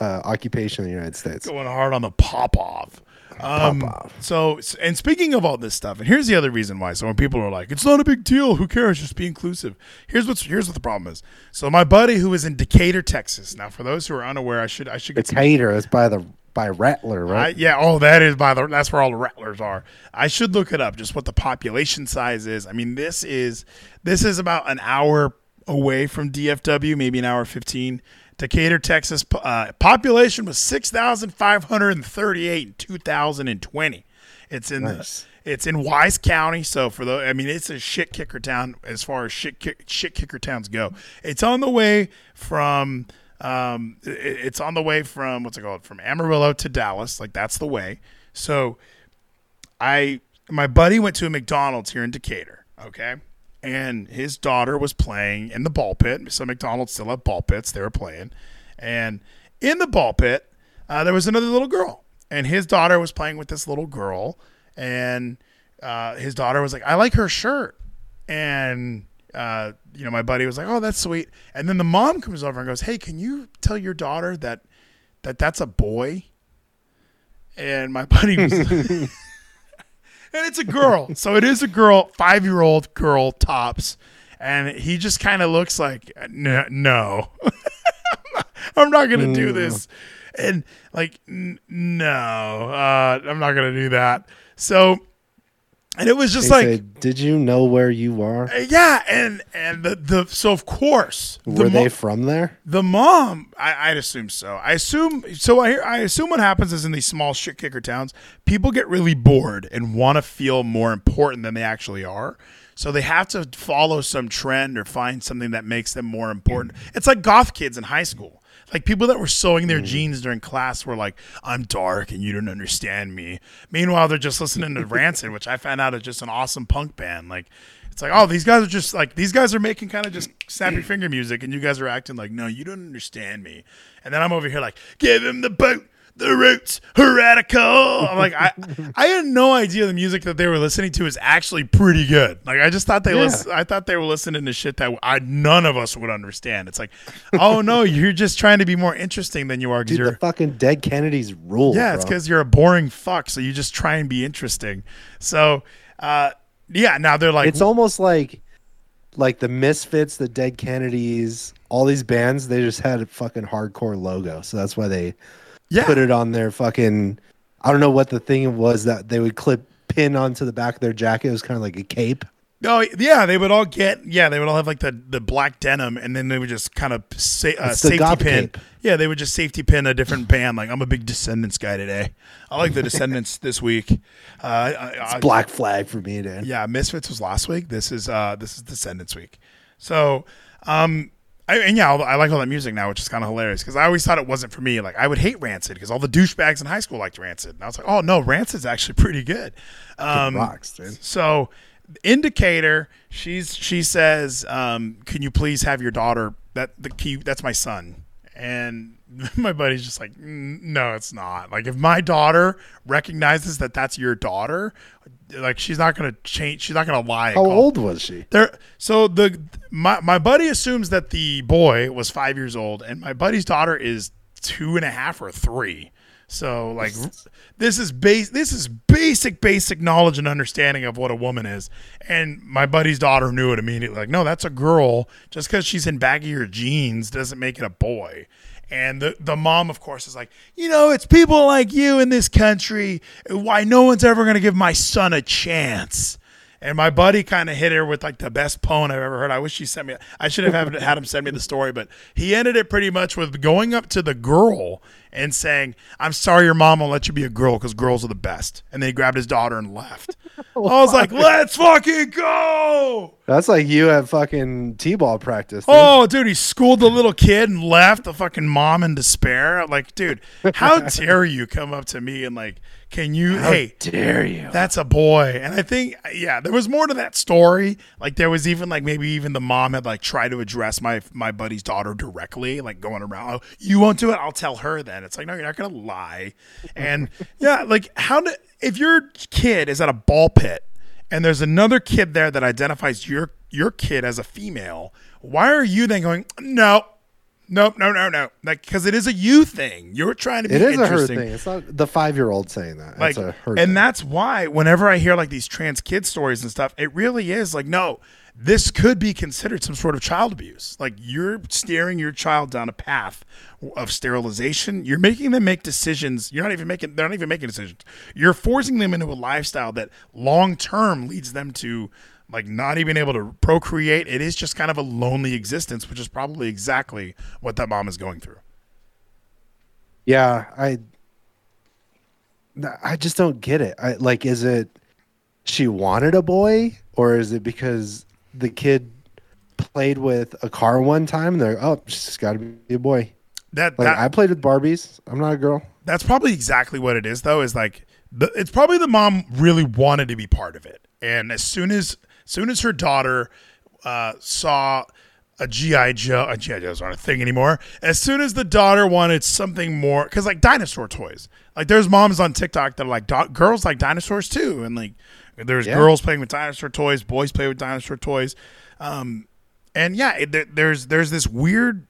uh, occupation of the United States. Going hard on the pop off. Um, Popov. So, and speaking of all this stuff, and here's the other reason why. So when people are like, "It's not a big deal. Who cares? Just be inclusive." Here's what's here's what the problem is. So my buddy who is in Decatur, Texas. Now, for those who are unaware, I should I should get Decatur is by the by Rattler, right? I, yeah. Oh, that is by the. That's where all the Rattlers are. I should look it up. Just what the population size is. I mean, this is this is about an hour away from DFW, maybe an hour fifteen. Decatur, Texas. Uh, population was six thousand five hundred and thirty-eight in two thousand and twenty. It's in nice. the, it's in Wise County. So for the, I mean, it's a shit kicker town as far as shit kick, shit kicker towns go. It's on the way from um, it, it's on the way from what's it called from Amarillo to Dallas. Like that's the way. So I my buddy went to a McDonald's here in Decatur. Okay. And his daughter was playing in the ball pit. So McDonald's still have ball pits. They were playing. And in the ball pit, uh, there was another little girl. And his daughter was playing with this little girl. And uh, his daughter was like, I like her shirt. And uh, you know, my buddy was like, "Oh, that's sweet." And then the mom comes over and goes, "Hey, can you tell your daughter that that that's a boy?" And my buddy was, and it's a girl, so it is a girl, five year old girl tops, and he just kind of looks like, "No, no. I'm not gonna do mm. this," and like, "No, uh, I'm not gonna do that." So and it was just they like, did you know where you are? Uh, yeah, and and the the so of course were the they mo- from there? The mom, I, would assume so. I assume so. I I assume what happens is in these small shit kicker towns, people get really bored and want to feel more important than they actually are. So they have to follow some trend or find something that makes them more important. It's like goth kids in high school. Like people that were sewing their mm. jeans during class were like, "I'm dark and you don't understand me." Meanwhile, they're just listening to Rancid, which I found out is just an awesome punk band. Like it's like, oh, these guys are just like these guys are making kind of just snappy finger music, and you guys are acting like, no, you don't understand me. And then I'm over here like, give him the boot, the roots heretical. I'm like, I, I had no idea the music that they were listening to is actually pretty good. Like, I just thought they yeah. I thought they were listening to shit that I none of us would understand. It's like, oh no, you're just trying to be more interesting than you are. Dude, you're, the fucking dead Kennedys rule. Yeah, it's because you're a boring fuck. So you just try and be interesting. So, uh, yeah. Now they're like, it's almost like, like the Misfits, the Dead Kennedys, all these bands. They just had a fucking hardcore logo, so that's why they yeah. put it on their fucking. I don't know what the thing was that they would clip pin onto the back of their jacket. It was kind of like a cape. Oh yeah, they would all get yeah, they would all have like the, the black denim, and then they would just kind of uh, safety pin. Cape. Yeah, they would just safety pin a different band. Like I'm a big Descendents guy today. I like the Descendents this week. Uh, it's I, Black Flag for me, Dan. Yeah, Misfits was last week. This is uh this is Descendents week. So um I, and yeah, I like all that music now, which is kind of hilarious because I always thought it wasn't for me. Like I would hate Rancid because all the douchebags in high school liked Rancid, and I was like, oh no, Rancid's actually pretty good. Um, good rocks, dude. So, in Decatur, she's she says, um, can you please have your daughter? That the key. That's my son, And my buddy's just like, no, it's not. Like, if my daughter recognizes that that's your daughter, like she's not gonna change. She's not gonna lie. How old was she? There. So the my my buddy assumes that the boy was five years old, and my buddy's daughter is two and a half or three. So like this is base this is basic basic knowledge and understanding of what a woman is. And my buddy's daughter knew it immediately. Like, no, that's a girl. Just because she's in baggier jeans doesn't make it a boy. And the, the mom, of course, is like, you know, it's people like you in this country why no one's ever going to give my son a chance. And my buddy kind of hit her with like the best poem I've ever heard. I wish he sent me. I should have had him send me the story, but he ended it pretty much with going up to the girl and saying, "I'm sorry, your mom won't let you be a girl because girls are the best." And then he grabbed his daughter and left. I was like, "Let's fucking go!" That's like you at fucking t-ball practice. Dude. Oh, dude, he schooled the little kid and left the fucking mom in despair. Like, dude, how dare you come up to me and like can you? How hey, dare you? That's a boy. And I think, yeah, there was more to that story. Like there was even like maybe even the mom had like tried to address my my buddy's daughter directly, like going around. Oh, you won't do it. I'll tell her then. It's like no, you're not gonna lie. And yeah, like how do if your kid is at a ball pit and there's another kid there that identifies your your kid as a female, why are you then going no? Nope, no, no, no. Like, because it is a you thing. You're trying to be. It is a her thing. It's not the five year old saying that. Like, it's a her and thing. that's why whenever I hear like these trans kid stories and stuff, it really is like, no, this could be considered some sort of child abuse. Like you're steering your child down a path of sterilization. You're making them make decisions. You're not even making. They're not even making decisions. You're forcing them into a lifestyle that long term leads them to like not even able to procreate. It is just kind of a lonely existence, which is probably exactly what that mom is going through. Yeah, I I just don't get it. I like is it she wanted a boy or is it because the kid played with a car one time and they're oh she's got to be a boy. That, like, that I played with Barbies. I'm not a girl. That's probably exactly what it is though is like the, it's probably the mom really wanted to be part of it. And as soon as soon as her daughter uh, saw a GI Joe, a GI Joe's not a thing anymore. As soon as the daughter wanted something more, because like dinosaur toys, like there's moms on TikTok that are like girls like dinosaurs too, and like there's yeah. girls playing with dinosaur toys, boys play with dinosaur toys, um, and yeah, it, there's there's this weird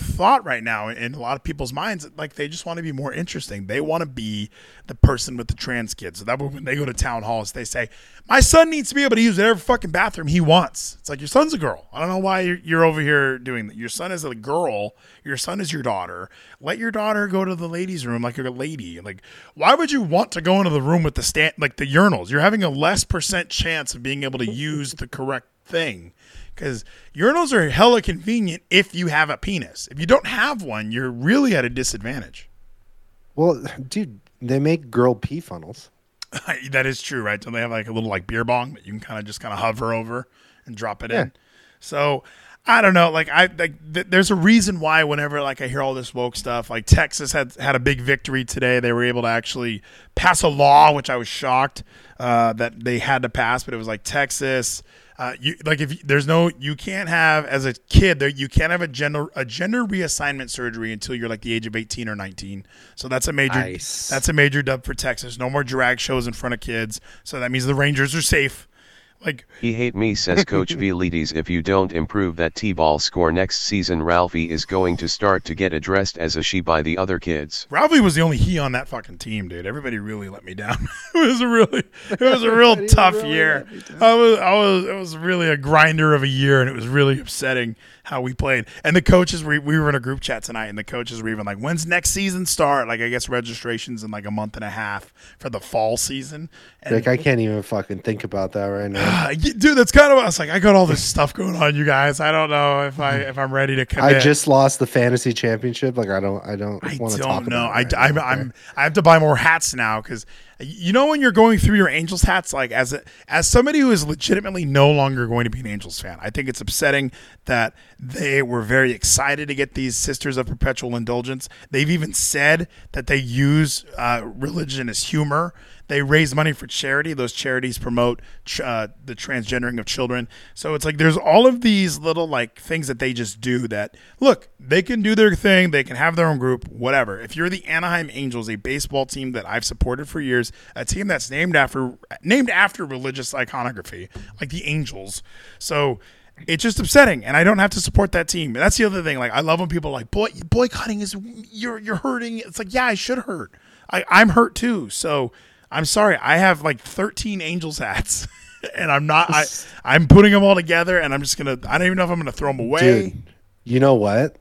thought right now in a lot of people's minds like they just want to be more interesting. They want to be the person with the trans kids. So that when they go to town halls they say my son needs to be able to use whatever fucking bathroom he wants. It's like your son's a girl. I don't know why you're, you're over here doing that. Your son is a girl. Your son is your daughter. Let your daughter go to the ladies room like you're a lady. Like why would you want to go into the room with the stand like the urinals? You're having a less percent chance of being able to use the correct thing because urinals are hella convenient if you have a penis. If you don't have one, you're really at a disadvantage. Well, dude, they make girl pee funnels. that is true, right? Don't they have like a little like beer bong that you can kind of just kind of hover over and drop it yeah. in? So I don't know. Like I like th- there's a reason why whenever like I hear all this woke stuff, like Texas had had a big victory today. They were able to actually pass a law, which I was shocked uh, that they had to pass, but it was like Texas, uh, you like if you, there's no you can't have as a kid there you can't have a gender a gender reassignment surgery until you're like the age of 18 or 19 so that's a major nice. that's a major dub for texas. No more drag shows in front of kids. So that means the rangers are safe like he hate me, says Coach Vleeties. If you don't improve that T-ball score next season, Ralphie is going to start to get addressed as a she by the other kids. Ralphie was the only he on that fucking team, dude. Everybody really let me down. it was a really, it was a real tough really year. I was, I was, it was really a grinder of a year, and it was really upsetting how we played. And the coaches, we, we were in a group chat tonight, and the coaches were even like, "When's next season start?" Like, I guess registrations in like a month and a half for the fall season. And, like, I can't even fucking think about that right now, dude. That's kind of I was like, I got all this stuff going on, you guys. I don't know if I if I'm ready to commit. I just lost the fantasy championship. Like, I don't, I don't want to talk. know. I, I'm, I'm, I have to buy more hats now because you know when you're going through your Angels hats, like as a, as somebody who is legitimately no longer going to be an Angels fan, I think it's upsetting that they were very excited to get these Sisters of Perpetual Indulgence. They've even said that they use uh, religion as humor They raise money for charity. Those charities promote uh, the transgendering of children. So it's like there's all of these little like things that they just do that look, they can do their thing, they can have their own group, whatever. If you're the Anaheim Angels, a baseball team that I've supported for years, a team that's named after named after religious iconography, like the Angels. So it's just upsetting, and I don't have to support that team. That's the other thing. Like I love when people are like boy boycotting is you're you're hurting. It's like yeah, I should hurt. I I'm hurt too. So I'm sorry. I have like 13 Angels hats, and I'm not. I I'm putting them all together, and I'm just gonna. I don't even know if I'm gonna throw them away. Dude, you know what?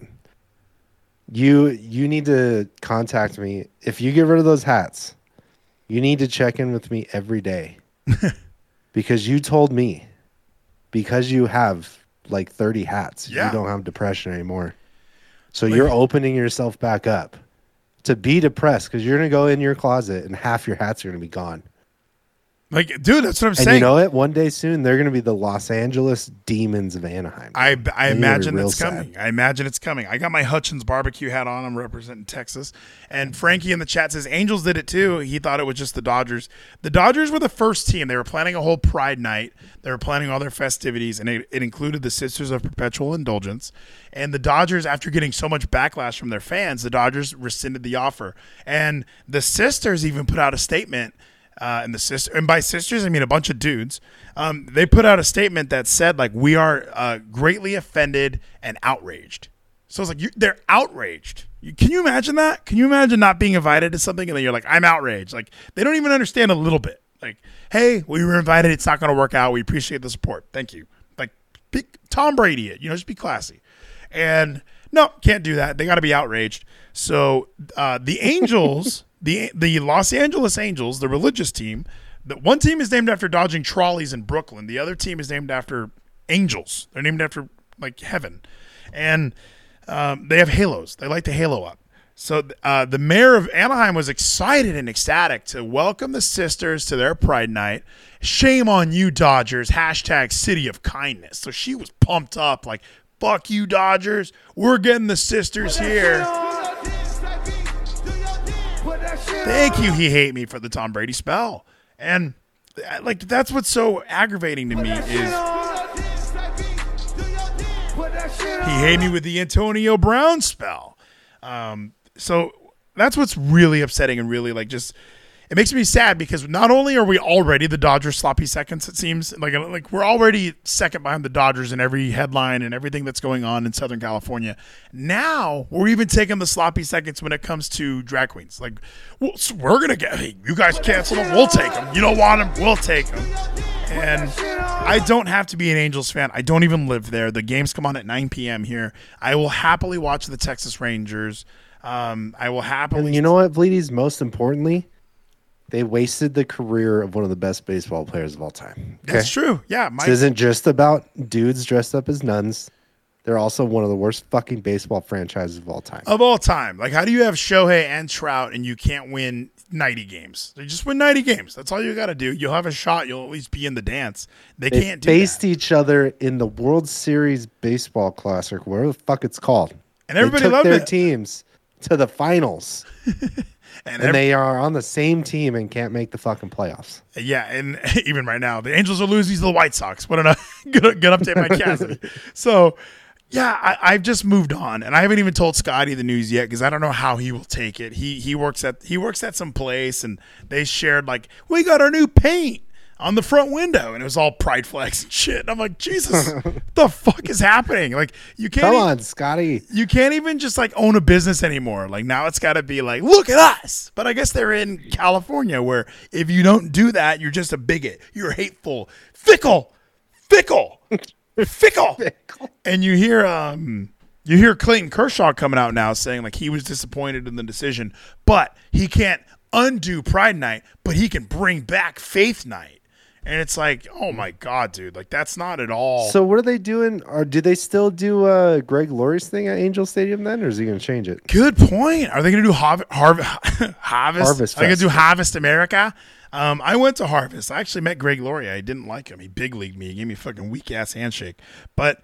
You you need to contact me if you get rid of those hats. You need to check in with me every day because you told me because you have like 30 hats, yeah. you don't have depression anymore. So like, you're opening yourself back up to be depressed because you're going to go in your closet and half your hats are going to be gone. Like, dude, that's what I'm and saying. You know what? One day soon, they're going to be the Los Angeles Demons of Anaheim. I, I imagine it's coming. I imagine it's coming. I got my Hutchins barbecue hat on. I'm representing Texas. And Frankie in the chat says Angels did it too. He thought it was just the Dodgers. The Dodgers were the first team. They were planning a whole Pride night. They were planning all their festivities, and it, it included the Sisters of Perpetual Indulgence. And the Dodgers, after getting so much backlash from their fans, the Dodgers rescinded the offer. And the Sisters even put out a statement – uh, and the sister, and by sisters I mean a bunch of dudes. Um, they put out a statement that said like we are uh, greatly offended and outraged. So it's like you, they're outraged. You, can you imagine that? Can you imagine not being invited to something and then you're like, I'm outraged. Like they don't even understand a little bit. Like, hey, we were invited. It's not going to work out. We appreciate the support. Thank you. Like, be, Tom Brady it. You know, just be classy. And no, can't do that. They got to be outraged. So uh, the Angels the the Los Angeles Angels, the religious team, the one team is named after dodging trolleys in Brooklyn. The other team is named after angels. They're named after like heaven, and um, they have halos. They like the halo up. So uh, the mayor of Anaheim was excited and ecstatic to welcome the sisters to their Pride Night. Shame on you, Dodgers! Hashtag City of Kindness. So she was pumped up, like "Fuck you, Dodgers! We're getting the sisters here." Thank you, he hate me for the Tom Brady spell. And uh, like that's what's so aggravating to me is he hate me with the Antonio Brown spell. Um, so that's what's really upsetting and really like just it makes me sad because not only are we already the Dodgers sloppy seconds, it seems like like we're already second behind the Dodgers in every headline and everything that's going on in Southern California. Now we're even taking the sloppy seconds when it comes to drag queens. Like well, so we're gonna get hey, you guys cancel them, we'll take them. You don't want them, we'll take them. And I don't have to be an Angels fan. I don't even live there. The games come on at 9 p.m. here. I will happily watch the Texas Rangers. Um, I will happily. And you know what, Vleeties? Most importantly they wasted the career of one of the best baseball players of all time. Okay? That's true. Yeah, my- this isn't just about dudes dressed up as nuns. They're also one of the worst fucking baseball franchises of all time. Of all time. Like, how do you have Shohei and Trout and you can't win 90 games? They just win 90 games. That's all you got to do. You'll have a shot. You'll at least be in the dance. They, they can't do faced that. each other in the World Series Baseball Classic, whatever the fuck it's called. And everybody loved their it. teams to the finals. and, and they are on the same team and can't make the fucking playoffs. Yeah, and even right now, the Angels are losing to the White Sox. What a good, good update by Cassidy. so, yeah, I, have just moved on, and I haven't even told Scotty the news yet because I don't know how he will take it. He he works at he works at some place, and they shared like we got our new paint on the front window, and it was all pride flags and shit. And I'm like, Jesus, the fuck is happening? Like, you can't. Come on, Scotty. You can't even just like own a business anymore. Like now, it's got to be like, look at us. But I guess they're in California, where if you don't do that, you're just a bigot. You're hateful, fickle, fickle, fickle. fickle. And you hear, um, you hear Clayton Kershaw coming out now saying like he was disappointed in the decision, but he can't undo Pride Night, but he can bring back Faith Night. And it's like, oh my god, dude! Like that's not at all. So what are they doing? Or do they still do uh, Greg Laurie's thing at Angel Stadium then, or is he going to change it? Good point. Are they going to do Harv- Harv- Harvest? Harvest. Are they going to do Harvest America? Um, I went to Harvest. I actually met Greg Laurie. I didn't like him. He big leagued me. He gave me a fucking weak ass handshake. But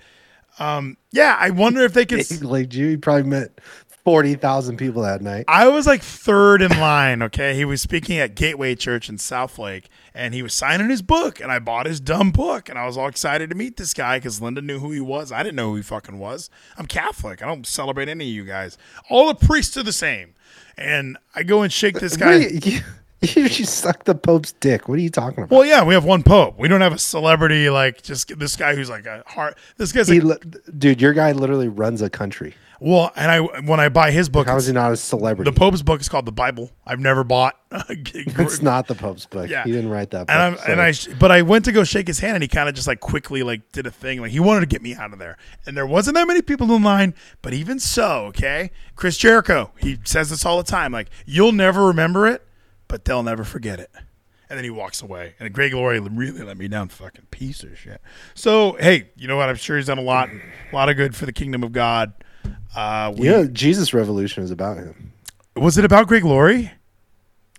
um, yeah, I wonder if they could big leagued you. He probably met forty thousand people that night. I was like third in line. Okay, he was speaking at Gateway Church in Southlake, and he was signing his book, and I bought his dumb book, and I was all excited to meet this guy because Linda knew who he was. I didn't know who he fucking was. I'm Catholic. I don't celebrate any of you guys. All the priests are the same, and I go and shake this guy. You, you suck the Pope's dick. What are you talking about? Well, yeah, we have one Pope. We don't have a celebrity like just this guy who's like a heart. This guy's like, he, dude. Your guy literally runs a country. Well, and I when I buy his book, how is he not a celebrity? The Pope's book is called the Bible. I've never bought. it's not the Pope's book. Yeah, he didn't write that. Book, and, so. and I, but I went to go shake his hand, and he kind of just like quickly like did a thing, like he wanted to get me out of there. And there wasn't that many people in line, but even so, okay, Chris Jericho, he says this all the time, like you'll never remember it, but they'll never forget it. And then he walks away. And Greg Laurie really let me down, fucking piece of shit. So hey, you know what? I'm sure he's done a lot, a lot of good for the kingdom of God. Uh, we, yeah, Jesus Revolution is about him. Was it about Greg Laurie?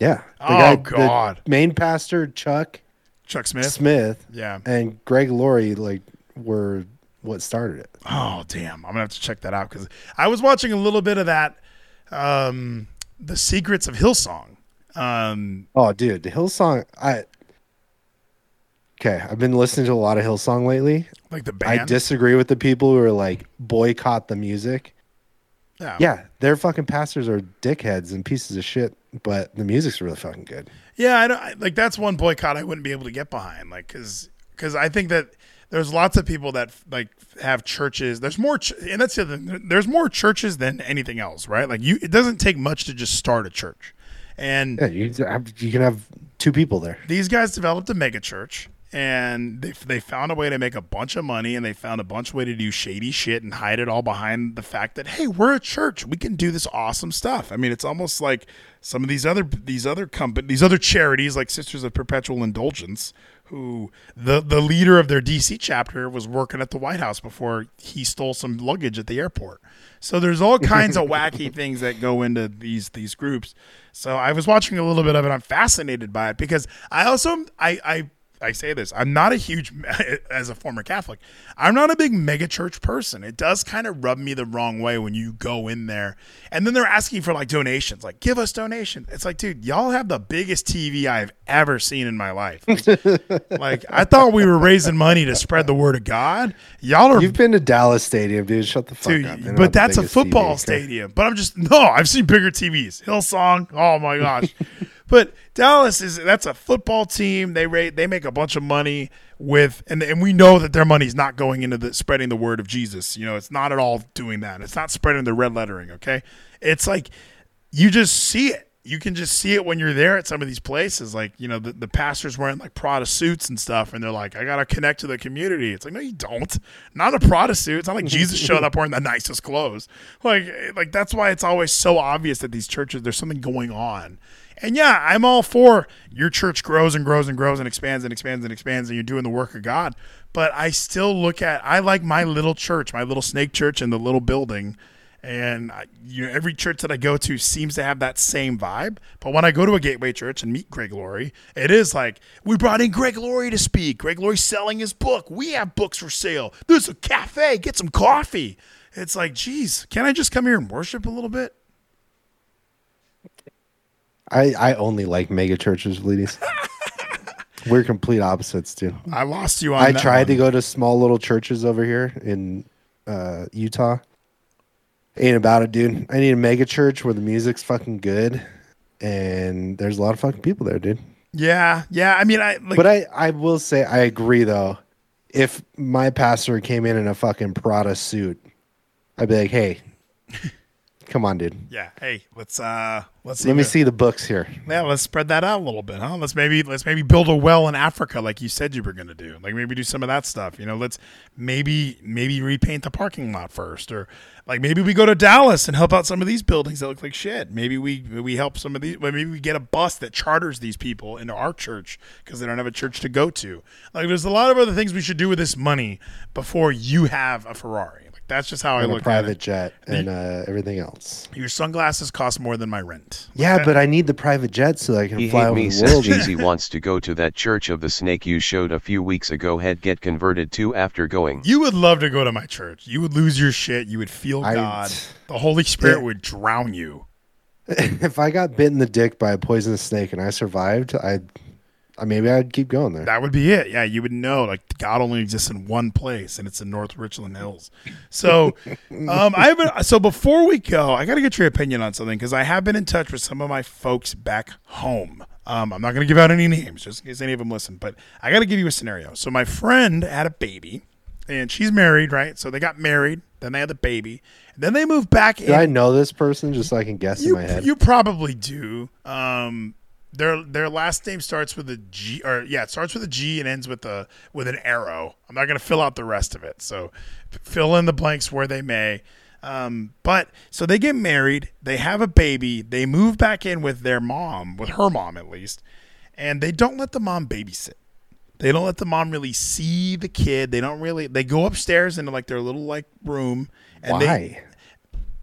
Yeah. The oh guy, God. main pastor Chuck. Chuck Smith. Smith. Yeah. And Greg Laurie like were what started it. Oh damn! I'm gonna have to check that out because I was watching a little bit of that, um, the Secrets of Hillsong. Um, oh, dude, the Hillsong. I Okay, I've been listening to a lot of Hillsong lately. Like the band. I disagree with the people who are like boycott the music. Yeah. Yeah, their fucking pastors are dickheads and pieces of shit, but the music's really fucking good. Yeah, I don't I, like that's one boycott I wouldn't be able to get behind like cuz cuz I think that there's lots of people that like have churches. There's more, ch- and that's the other, there's more churches than anything else, right? Like you, it doesn't take much to just start a church, and yeah, you, have, you can have two people there. These guys developed a mega church, and they they found a way to make a bunch of money and they found a bunch of way to do shady shit and hide it all behind the fact that hey we're a church. We can do this awesome stuff. I mean it's almost like some of these other these other companies these other charities like sisters of perpetual indulgence who the the leader of their dc chapter was working at the white house before he stole some luggage at the airport. So there's all kinds of wacky things that go into these these groups. So i was watching a little bit of it. I'm fascinated by it because i also i i I say this. I'm not a huge, as a former Catholic, I'm not a big megachurch person. It does kind of rub me the wrong way when you go in there and then they're asking for like donations, like give us donations. It's like, dude, y'all have the biggest TV I've ever seen in my life. Like, like I thought we were raising money to spread the word of God. Y'all are. You've been to Dallas Stadium, dude. Shut the fuck dude, up. but that's a football TV. stadium. But I'm just no. I've seen bigger TVs. Hillsong. Oh my gosh. But Dallas is that's a football team. They rate they make a bunch of money with and and we know that their money's not going into the spreading the word of Jesus. You know, it's not at all doing that. It's not spreading the red lettering, okay? It's like you just see it. You can just see it when you're there at some of these places. Like, you know, the, the pastors wearing like Prada suits and stuff, and they're like, I gotta connect to the community. It's like, no, you don't. Not a Prada suit. It's not like Jesus showed up wearing the nicest clothes. Like, eh, like that's why it's always so obvious that these churches there's something going on and yeah, I'm all for your church grows and grows and grows and expands and expands and expands and you're doing the work of God. But I still look at I like my little church, my little snake church in the little building. And I, you know, every church that I go to seems to have that same vibe. But when I go to a gateway church and meet Greg Laurie, it is like we brought in Greg Laurie to speak. Greg Laurie's selling his book. We have books for sale. There's a cafe. Get some coffee. It's like, geez, can I just come here and worship a little bit? I, I only like mega churches, ladies. We're complete opposites, too. I lost you on I tried one. to go to small little churches over here in uh, Utah. Ain't about it, dude. I need a mega church where the music's fucking good and there's a lot of fucking people there, dude. Yeah, yeah. I mean, I. Like, but I, I will say, I agree though. If my pastor came in in a fucking Prada suit, I'd be like, "Hey, Come on, dude. Yeah. Hey, let's uh let's see. Let me see the books here. Yeah, let's spread that out a little bit, huh? Let's maybe let's maybe build a well in Africa like you said you were gonna do. Like maybe do some of that stuff. You know, let's maybe maybe repaint the parking lot first. Or like maybe we go to Dallas and help out some of these buildings that look like shit. Maybe we we help some of these maybe we get a bus that charters these people into our church because they don't have a church to go to. Like there's a lot of other things we should do with this money before you have a Ferrari. That's just how I look private at it. jet and uh, everything else. Your sunglasses cost more than my rent. jet. Yeah, but I need the private jet so I can he fly hate over me the world. Geezy wants to go to that Church of the Snake you showed a few weeks ago. Head get converted to after going. You would love to go to my church. You would lose your shit. You would feel I- God. The Holy Spirit Yeah. would drown you. if I got bit in the dick by a poisonous snake and I survived, I, I maybe I'd keep going there. That would be it. Yeah, you would know like God only exists in one place, and it's in North Richland Hills. So, um, I have so before we go, I got to get your opinion on something because I have been in touch with some of my folks back home. Um, I'm not going to give out any names just in case any of them listen, but I got to give you a scenario. So my friend had a baby, and she's married, right? So they got married, then they had the baby, and then they moved back Do in. I know this person just so I can guess You, in my head? you probably do. Um, their their last name starts with a G, or yeah, it starts with a G and ends with a with an arrow. I'm not going to fill out the rest of it, so fill in the blanks where they may. Um, but so they get married, they have a baby, they move back in with their mom, with her mom at least, and they don't let the mom babysit. They don't let the mom really see the kid. They don't really. They go upstairs into like their little like room, and they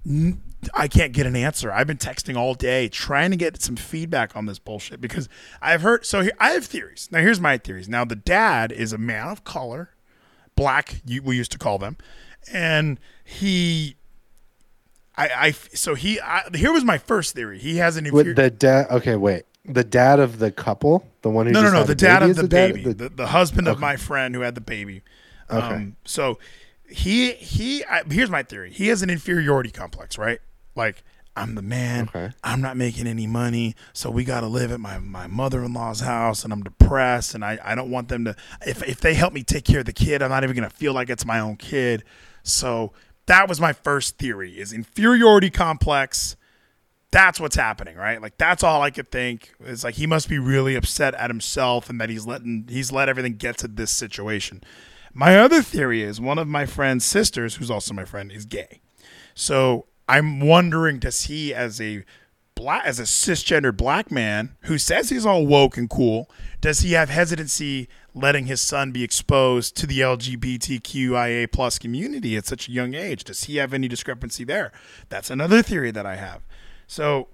Why? I can't get an answer. I've been texting all day trying to get some feedback on this bullshit because I've heard. So here, I have theories. Now here's my theories. Now the dad is a man of color, black. You, we used to call them, and he. I, I so he I, here was my first theory. He has an inferior. With the dad. Okay, wait. The dad of the couple, the one who no, no, no. had The a dad of the, dad? baby, the, the husband of my friend who had the baby. Um, Okay. So he he. I, here's my theory. He has an inferiority complex, right? Like I'm the man. Okay. I'm not making any money, so we got to live at my my mother in law's house, and I'm depressed, and I I don't want them to. If if they help me take care of the kid, I'm not even gonna feel like it's my own kid. So that was my first theory: is inferiority complex that's what's happening, right? Like that's all I could think. It's like he must be really upset at himself and that he's letting he's let everything get to this situation. My other theory is one of my friend's sisters, who's also my friend, is gay. So I'm wondering, does he as a black as a cisgendered black man who says he's all woke and cool, does he have hesitancy letting his son be exposed to the LGBTQIA plus community at such a young age? Does he have any discrepancy there? That's another theory that I have. So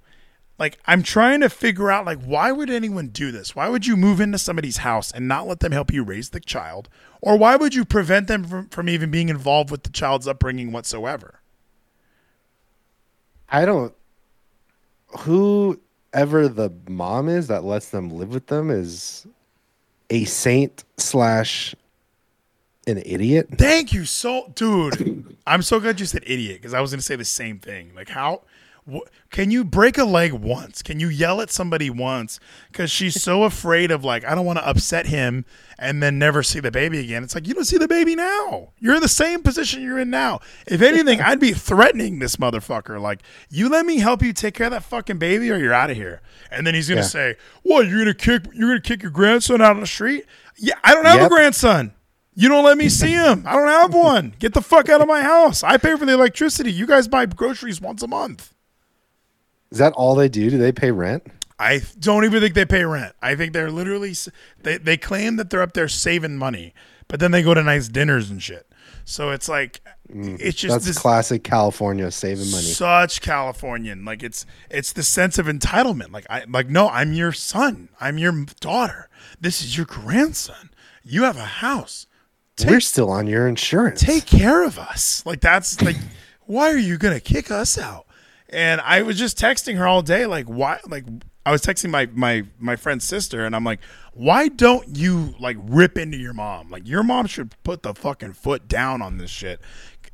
like I'm trying to figure out like why would anyone do this? Why would you move into somebody's house and not let them help you raise the child? Or why would you prevent them from, from even being involved with the child's upbringing whatsoever? I don't. Whoever the mom is that lets them live with them is a saint slash an idiot. Thank you so dude. I'm so glad you said idiot because I was to say the same thing. Like how can you break a leg once? Can you yell at somebody once cuz she's so afraid of like I don't want to upset him and then never see the baby again. It's like you don't see the baby now. You're in the same position you're in now. If anything, I'd be threatening this motherfucker like, "You let me help you take care of that fucking baby or you're out of here." And then he's going to Yeah. say, "What, you're going to kick you're to kick your grandson out on the street?" Yeah, I don't have a grandson. You don't let me see him. I don't have one. Get the fuck out of my house. I pay for the electricity. You guys buy groceries once a month. Is that all they do? Do they pay rent? I don't even think they pay rent. I think they're literally they they claim that they're up there saving money, but then they go to nice dinners and shit. So it's like mm. it's just That's this classic California saving money. such Californian. Like it's it's the sense of entitlement. Like I like no, I'm your son. I'm your daughter. This is your grandson. You have a house. We're still on your insurance. take care of us. Like that's like, why are you gonna kick us out? And I was just texting her all day, like why? Like I was texting my my my friend's sister, and I'm like, why don't you like rip into your mom? Like your mom should put the fucking foot down on this shit.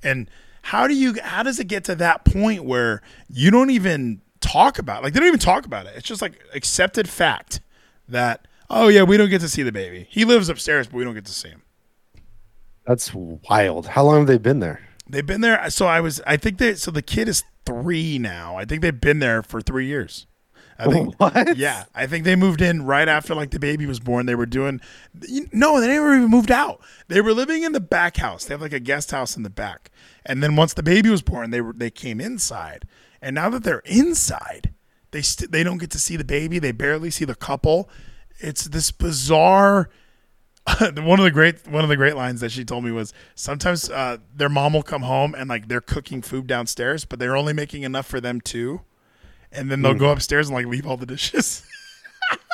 And how do you? How does it get to that point where you don't even talk about? Like they don't even talk about it. It's just like accepted fact that oh yeah, we don't get to see the baby. He lives upstairs, but we don't get to see him. That's wild. How long have they been there? They've been there. So I was. I think they. So the kid is three now. I think they've been there for three years. I think. What? Yeah, I think they moved in right after like the baby was born. They were doing. No, they never even moved out. They were living in the back house. They have like a guest house in the back. And then once the baby was born, they were they came inside. And now that they're inside, they st- they don't get to see the baby. They barely see the couple. It's this bizarre one of the great one of the great lines that she told me was sometimes uh, their mom will come home and like they're cooking food downstairs, but they're only making enough for them too. and then they'll mm. go upstairs and like leave all the dishes.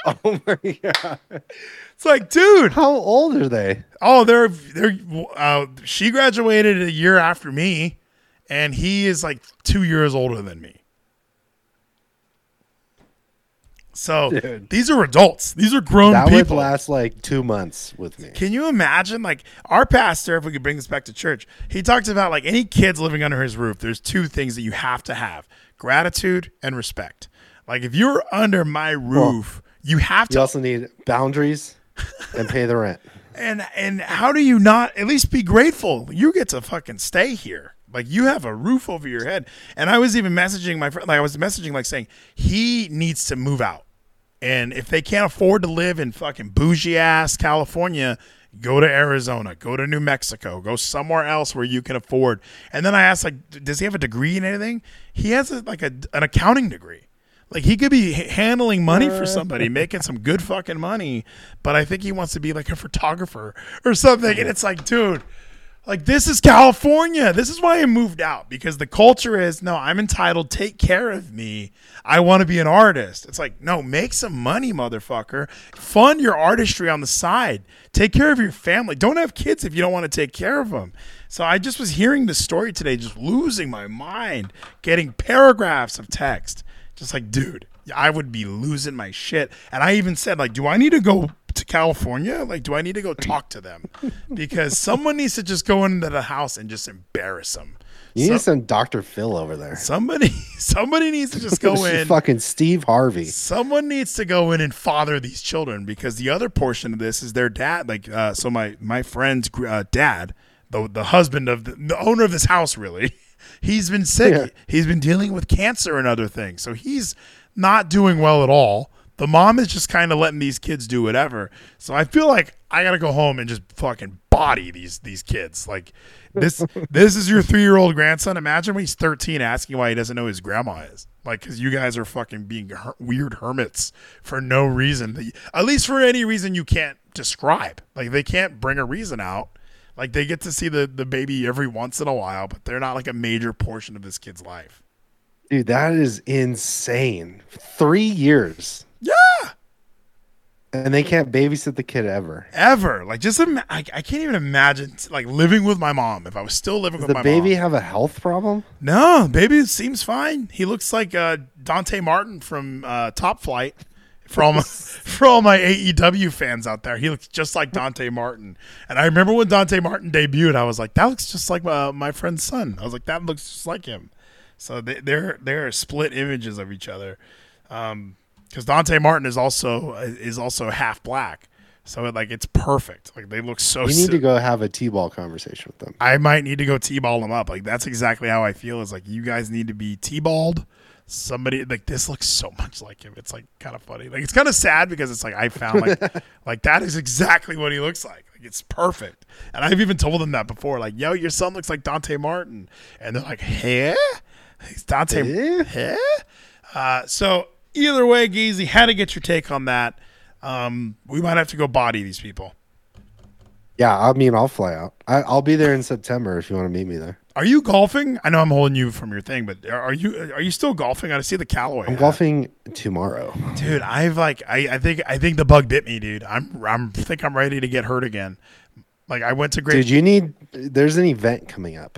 oh my god! It's like, dude, how old are they? Oh, they're they're. Uh, she graduated a year after me, and he is like two years older than me. So Dude. these are adults. These are grown that people. That would last like two months with me. Can you imagine? Like our pastor, if we could bring this back to church, he talks about like any kids living under his roof. There's two things that you have to have: gratitude and respect. Like if you're under my roof, well, you have to. You also need boundaries and pay the rent. And and how do you not at least be grateful? You get to fucking stay here. Like you have a roof over your head. And I was even messaging my friend like I was messaging like saying he needs to move out. And if they can't afford to live in fucking bougie ass California, go to Arizona, go to New Mexico, go somewhere else where you can afford. And then I asked, like, does he have a degree in anything? He has a, like a, an accounting degree. Like he could be handling money for somebody, making some good fucking money, but I think he wants to be like a photographer or something. And it's like, dude, like this is California. This is why I moved out because the culture is no, I'm entitled. Take care of me. I want to be an artist. It's like no, make some money, motherfucker. Fund your artistry on the side. Take care of your family. Don't have kids if you don't want to take care of them. So I just was hearing the story today, just losing my mind, getting paragraphs of text, just like dude. I would be losing my shit. And I even said, like, do I need to go to California? Like, do I need to go talk to them? Because someone needs to just go into the house and just embarrass them. You so, need to send Dr. Phil over there. Somebody, somebody needs to just go in. Fucking Steve Harvey. Someone needs to go in and father these children because the other portion of this is their dad. Like, uh, so my my friend's uh, dad, the the husband of the, the owner of this house, really, he's been sick. Yeah. He's been dealing with cancer and other things. So he's not doing well at all. The mom is just kind of letting these kids do whatever. So I feel like I gotta go home and just fucking body these these kids. Like this this is your three year old grandson. Imagine when he's thirteen asking why he doesn't know his grandma is. Like, because you guys are fucking being her- weird hermits for no reason. At least for any reason you can't describe. Like they can't bring a reason out. Like they get to see the the baby every once in a while, but they're not like a major portion of this kid's life. Dude, that is insane. Three years. Yeah. And they can't babysit the kid ever. Ever. Like, just, I, I can't even imagine, like, living with my mom if I was still living Does with my mom. the baby have a health problem? No, baby seems fine. He looks like uh, Dante Martin from uh, Top Flight. For all, my, for all my AEW fans out there, he looks just like Dante Martin. And I remember when Dante Martin debuted, I was like, that looks just like uh, my friend's son. I was like, that looks just like him. So they, they're they're split images of each other. Um, because Dante Martin is also is also half black. So it, like it's perfect. Like they look so. You need to go have a t-ball conversation with them. I might need to go t-ball them up. Like that's exactly how I feel. Is like you guys need to be t-balled. Somebody like this looks so much like him. It's like kind of funny. Like it's kind of sad because it's like I found like like that is exactly what he looks like. Like it's perfect. And I've even told them that before. Like yo, your son looks like Dante Martin, and they're like, huh? It's Dante. Huh? Uh, so either way, Geezy, how to get your take on that? Um, we might have to go body these people. Yeah, I mean, I'll fly out. I, will be there in September if you want to meet me there. Are you golfing? I know I'm holding you from your thing, but are you are you still golfing? I see the Callaway. I'm hat. golfing tomorrow, dude. I've like I, I think I think the bug bit me, dude. I'm I'm think I'm ready to get hurt again. Like I went to great. Dude, you need. There's an event coming up.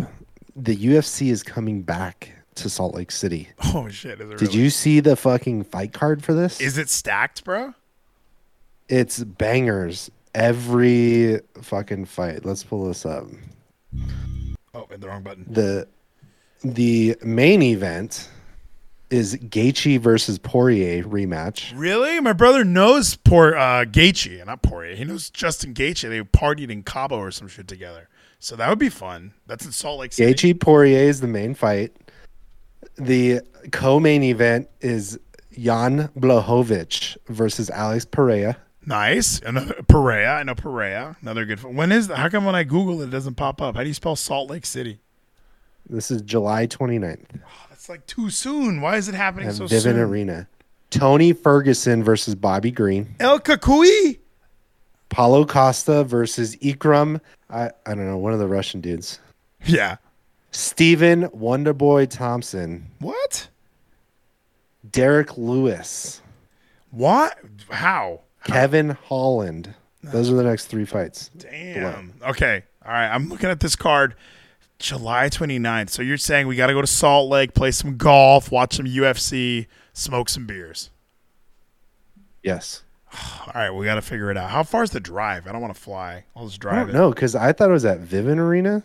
The UFC is coming back to Salt Lake City. Oh shit! Did really? you see the fucking fight card for this? Is it stacked, bro? It's bangers every fucking fight. Let's pull this up. Oh, hit the wrong button. The the main event is Gaethje versus Poirier rematch. Really? My brother knows Por uh, Gaethje, not Poirier. He knows Justin Gaethje. They partied in Cabo or some shit together. So that would be fun. That's in Salt Lake City. Gaethje Poirier is the main fight the co-main event is Jan Blachowicz versus Alex Pereira. Nice. Another Pereira. I know Pereira. Another good. One. When is that? How come when I Google it, it doesn't pop up? How do you spell Salt Lake City? This is July 29th. Oh, ah, that's like too soon. Why is it happening At so Vivint soon? Arena. Tony Ferguson versus Bobby Green. El Cucuy. Paulo Costa versus Ikram. I, I don't know, one of the Russian dudes. Yeah. Stephen Wonderboy Thompson. What? Derrick Lewis. What? How? Kevin Holland. Those are the next three fights. Damn. Okay. All right. I'm looking at this card. July 29th. So you're saying we got to go to Salt Lake, play some golf, watch some UFC, smoke some beers. Yes. All right, we got to figure it out. How far is the drive? I don't want to fly. I'll just drive know because I thought it was at Vivint Arena.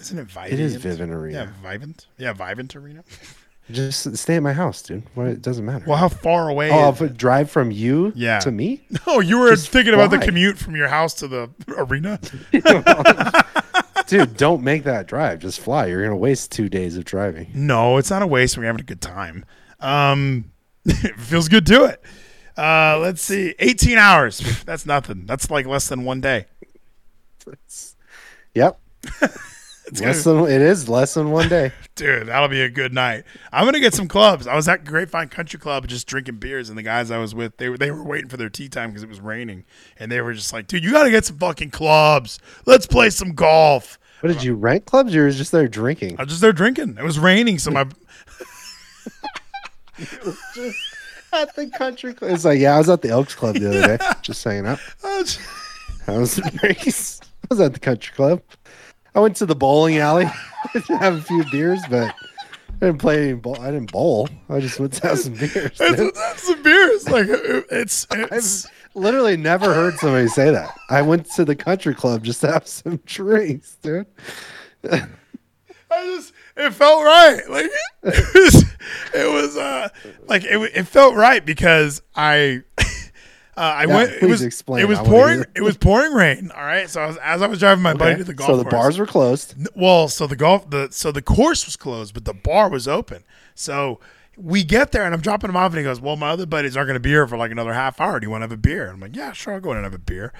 Isn't it Vivint? It is Vivint Arena. Yeah, Vivint. Yeah, Vivint Arena. Just stay at my house, dude. What it doesn't matter. Well, how far away? Oh, if drive from you Yeah. to me? No, you were Just thinking about the commute from your house to the arena. Dude, don't make that drive. Just fly. You're gonna waste two days of driving. No, it's not a waste. We're having a good time. Um, it feels good. Do it. Uh, let's see. 18 hours. That's nothing. That's like less than one day. Yep. It's Less gonna- than it is less than one day. dude, that'll be a good night. I'm gonna get some clubs. I was at Grapevine Country Club just drinking beers, and the guys I was with, they were they were waiting for their tea time because it was raining, and they were just like, "Dude, you got to get some fucking clubs. Let's play some golf." What did you rent clubs? You were just there drinking. I was just there drinking. It was raining, so my just at the country club. It's like, yeah, I was at the Elks Club the other day, just hanging out. I was- I was. I was at the country club. I went to the bowling alley to have a few beers, but I didn't play any bowl. I didn't bowl. I just went to have some beers. it's some beers. Like it's it's. I've literally never heard somebody say that. I went to the country club just to have some drinks, dude. I just it felt right. Like it was it was uh like it it felt right because I uh, I Yeah, went it please was explain. it was pouring it was pouring rain. All right, so I was, as I was driving my buddy to the golf so the course, bars were closed. Well, so the golf the so the course was closed, but the bar was open. So we get there and I'm dropping him off and he goes, Well, my other buddies aren't gonna be here for like another half hour. Do you want to have a beer? I'm like, Yeah, sure, I'll go in and have a beer.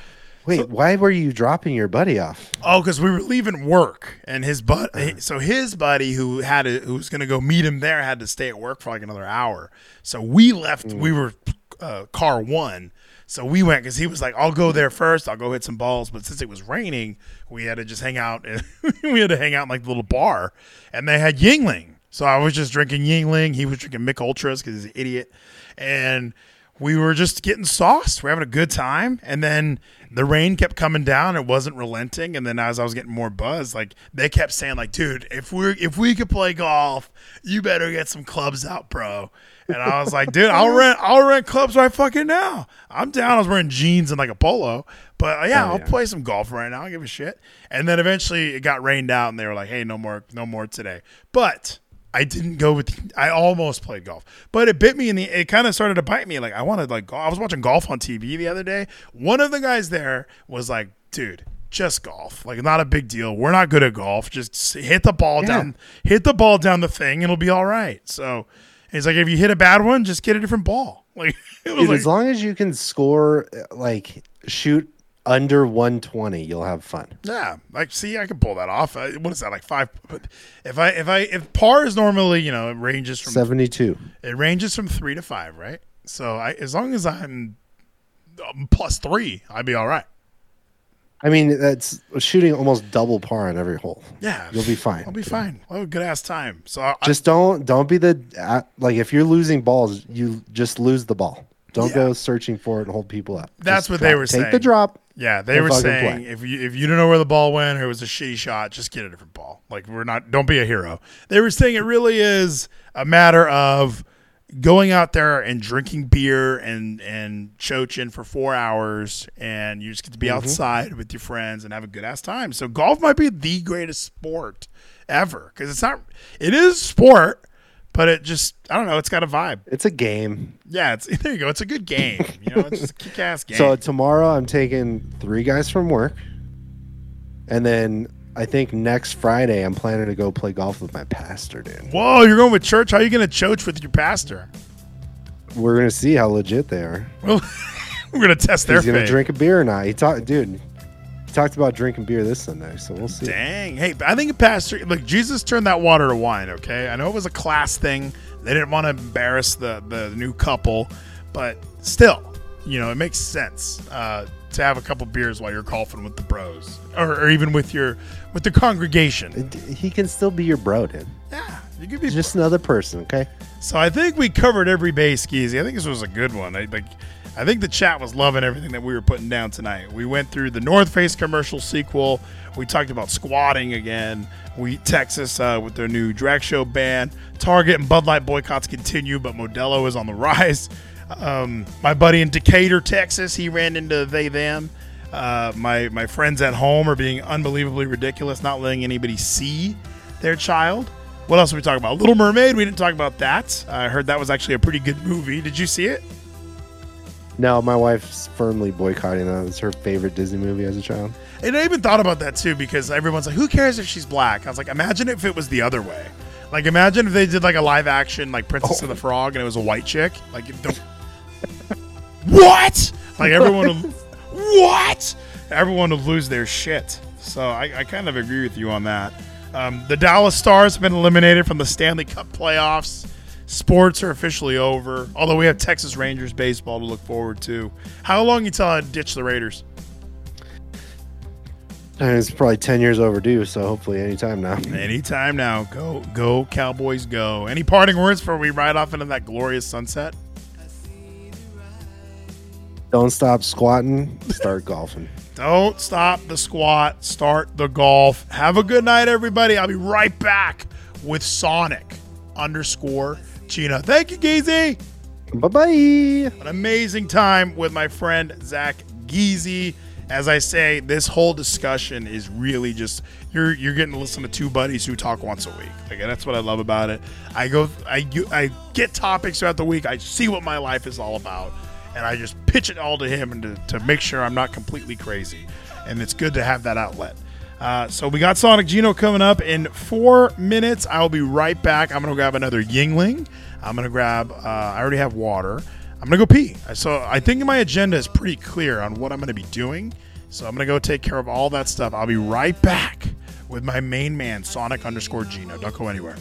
Wait, why were you dropping your buddy off? Oh, because we were leaving work, and his bud, so his buddy who had to, who was going to go meet him there had to stay at work for like another hour. So we left. We were uh, car one, so we went because he was like, "I'll go there first. I'll go hit some balls." But since it was raining, we had to just hang out. And we had to hang out in like the little bar, and they had Yuengling. So I was just drinking Yuengling. He was drinking Mich Ultras because he's an idiot, and we were just getting sauced. We're having a good time, and then the rain kept coming down. It wasn't relenting, and then as I was getting more buzz, like they kept saying, like, "Dude, if we're if we could play golf, you better get some clubs out, bro." And I was like, "Dude, I'll rent I'll rent clubs right fucking now. I'm down." I was wearing jeans and like a polo, but yeah, Oh, I'll yeah. play some golf right now. I will give a shit. And then eventually it got rained out, and they were like, "Hey, no more, no more today." But I didn't go with. I almost played golf, but it bit me in the. It kind of started to bite me. Like I wanted like golf. I was watching golf on TV the other day. One of the guys there was like, "Dude, just golf. Like not a big deal. We're not good at golf. Just hit the ball Yeah. down. Hit the ball down the thing, it'll be all right." So he's like, "If you hit a bad one, just get a different ball." Like it was Dude, like, as long as you can score, uh, like shoot under 120, you'll have fun. Yeah, like see, I can pull that off. Uh, what is that like five? If I if I if par is normally you know it ranges from 72. it ranges from three to five, right? So I as long as I'm um, plus three, I'd be all right. I mean, that's shooting almost double par on every hole. Yeah, You'll be fine. I'll be fine. I'll have a good ass time. So I, Just don't don't be the like if you're losing balls, you just lose the ball. Don't Yeah. go searching for it and hold people up. That's Just what they drop- were Take the saying. drop. yeah, they were saying play. if you if you don't know where the ball went or it was a shitty shot, just get a different ball. Like we're not. Don't be a hero. They were saying it really is a matter of going out there and drinking beer and and choching for four hours and you just get to be Mm-hmm. outside with your friends and have a good ass time so golf might be the greatest sport ever because it's not it is sport but it just i don't know it's got a vibe It's a game. yeah it's there you go it's a good game you know it's just a kick-ass game So tomorrow I'm taking three guys from work, and then I think next Friday I'm planning to go play golf with my pastor, dude. whoa you're going with church how are you going to choach with your pastor We're gonna see how legit they are. well we're going to test their He's gonna faith. drink a beer or not. He talked, dude. He talked about drinking beer this Sunday, so we'll see. Dang. Hey, I think a pastor, look, Jesus turned that water to wine, okay? I know it was a class thing. They didn't want to embarrass the, the new couple, but still, you know, it makes sense uh, to have a couple beers while you're golfing with the bros or, or even with your with the congregation. He can still be your bro, dude. Yeah. You could be just another person, okay? So I think we covered every base, Skeezy. I think this was a good one. I like. I think the chat was loving everything that we were putting down tonight. We went through the North Face commercial sequel. We talked about squatting again. We Texas uh, with their new drag show ban. Target and Bud Light boycotts continue, but Modelo is on the rise. Um, my buddy in Decatur, Texas, he ran into they them. Uh, my my friends at home are being unbelievably ridiculous, not letting anybody see their child. What else are we talking about? Little Mermaid. We didn't talk about that. I heard that was actually a pretty good movie. Did you see it? No, my wife's firmly boycotting that. It's her favorite Disney movie as a child. And I even thought about that too because everyone's like, "Who cares if she's black?" I was like, "Imagine if it was the other way. Like, imagine if they did like a live action like Princess oh. of the oh. Frog and it was a white chick. Like, the, what? Like everyone, would, what? Everyone would lose their shit. So I, I kind of agree with you on that. Um, the Dallas Stars have been eliminated from the Stanley Cup playoffs. Sports are officially over, although we have Texas Rangers baseball to look forward to. How long you tell I ditch the Raiders? It's probably ten years overdue, so hopefully anytime now. Anytime now. Go, go, Cowboys, go. Any parting words before we ride off into that glorious sunset? Don't stop squatting. Start golfing. Don't stop the squat. Start the golf. Have a good night, everybody. I'll be right back with Sonic underscore Gino. Thank you, Geezy. Bye bye. An amazing time with my friend Zach Geezy. As I say, this whole discussion is really just you're you're getting to listen to two buddies who talk once a week. Like that's what I love about it. I go I I get topics throughout the week. I see what my life is all about, and I just pitch it all to him and to, to make sure I'm not completely crazy. And it's good to have that outlet. Uh, so we got Sonic Gino coming up in four minutes. I'll be right back. I'm gonna grab another Yuengling. I'm gonna grab. Uh, I already have water. I'm gonna go pee. So I think my agenda is pretty clear on what I'm gonna be doing. So I'm gonna go take care of all that stuff. I'll be right back with my main man, Sonic underscore Gino. Don't go anywhere.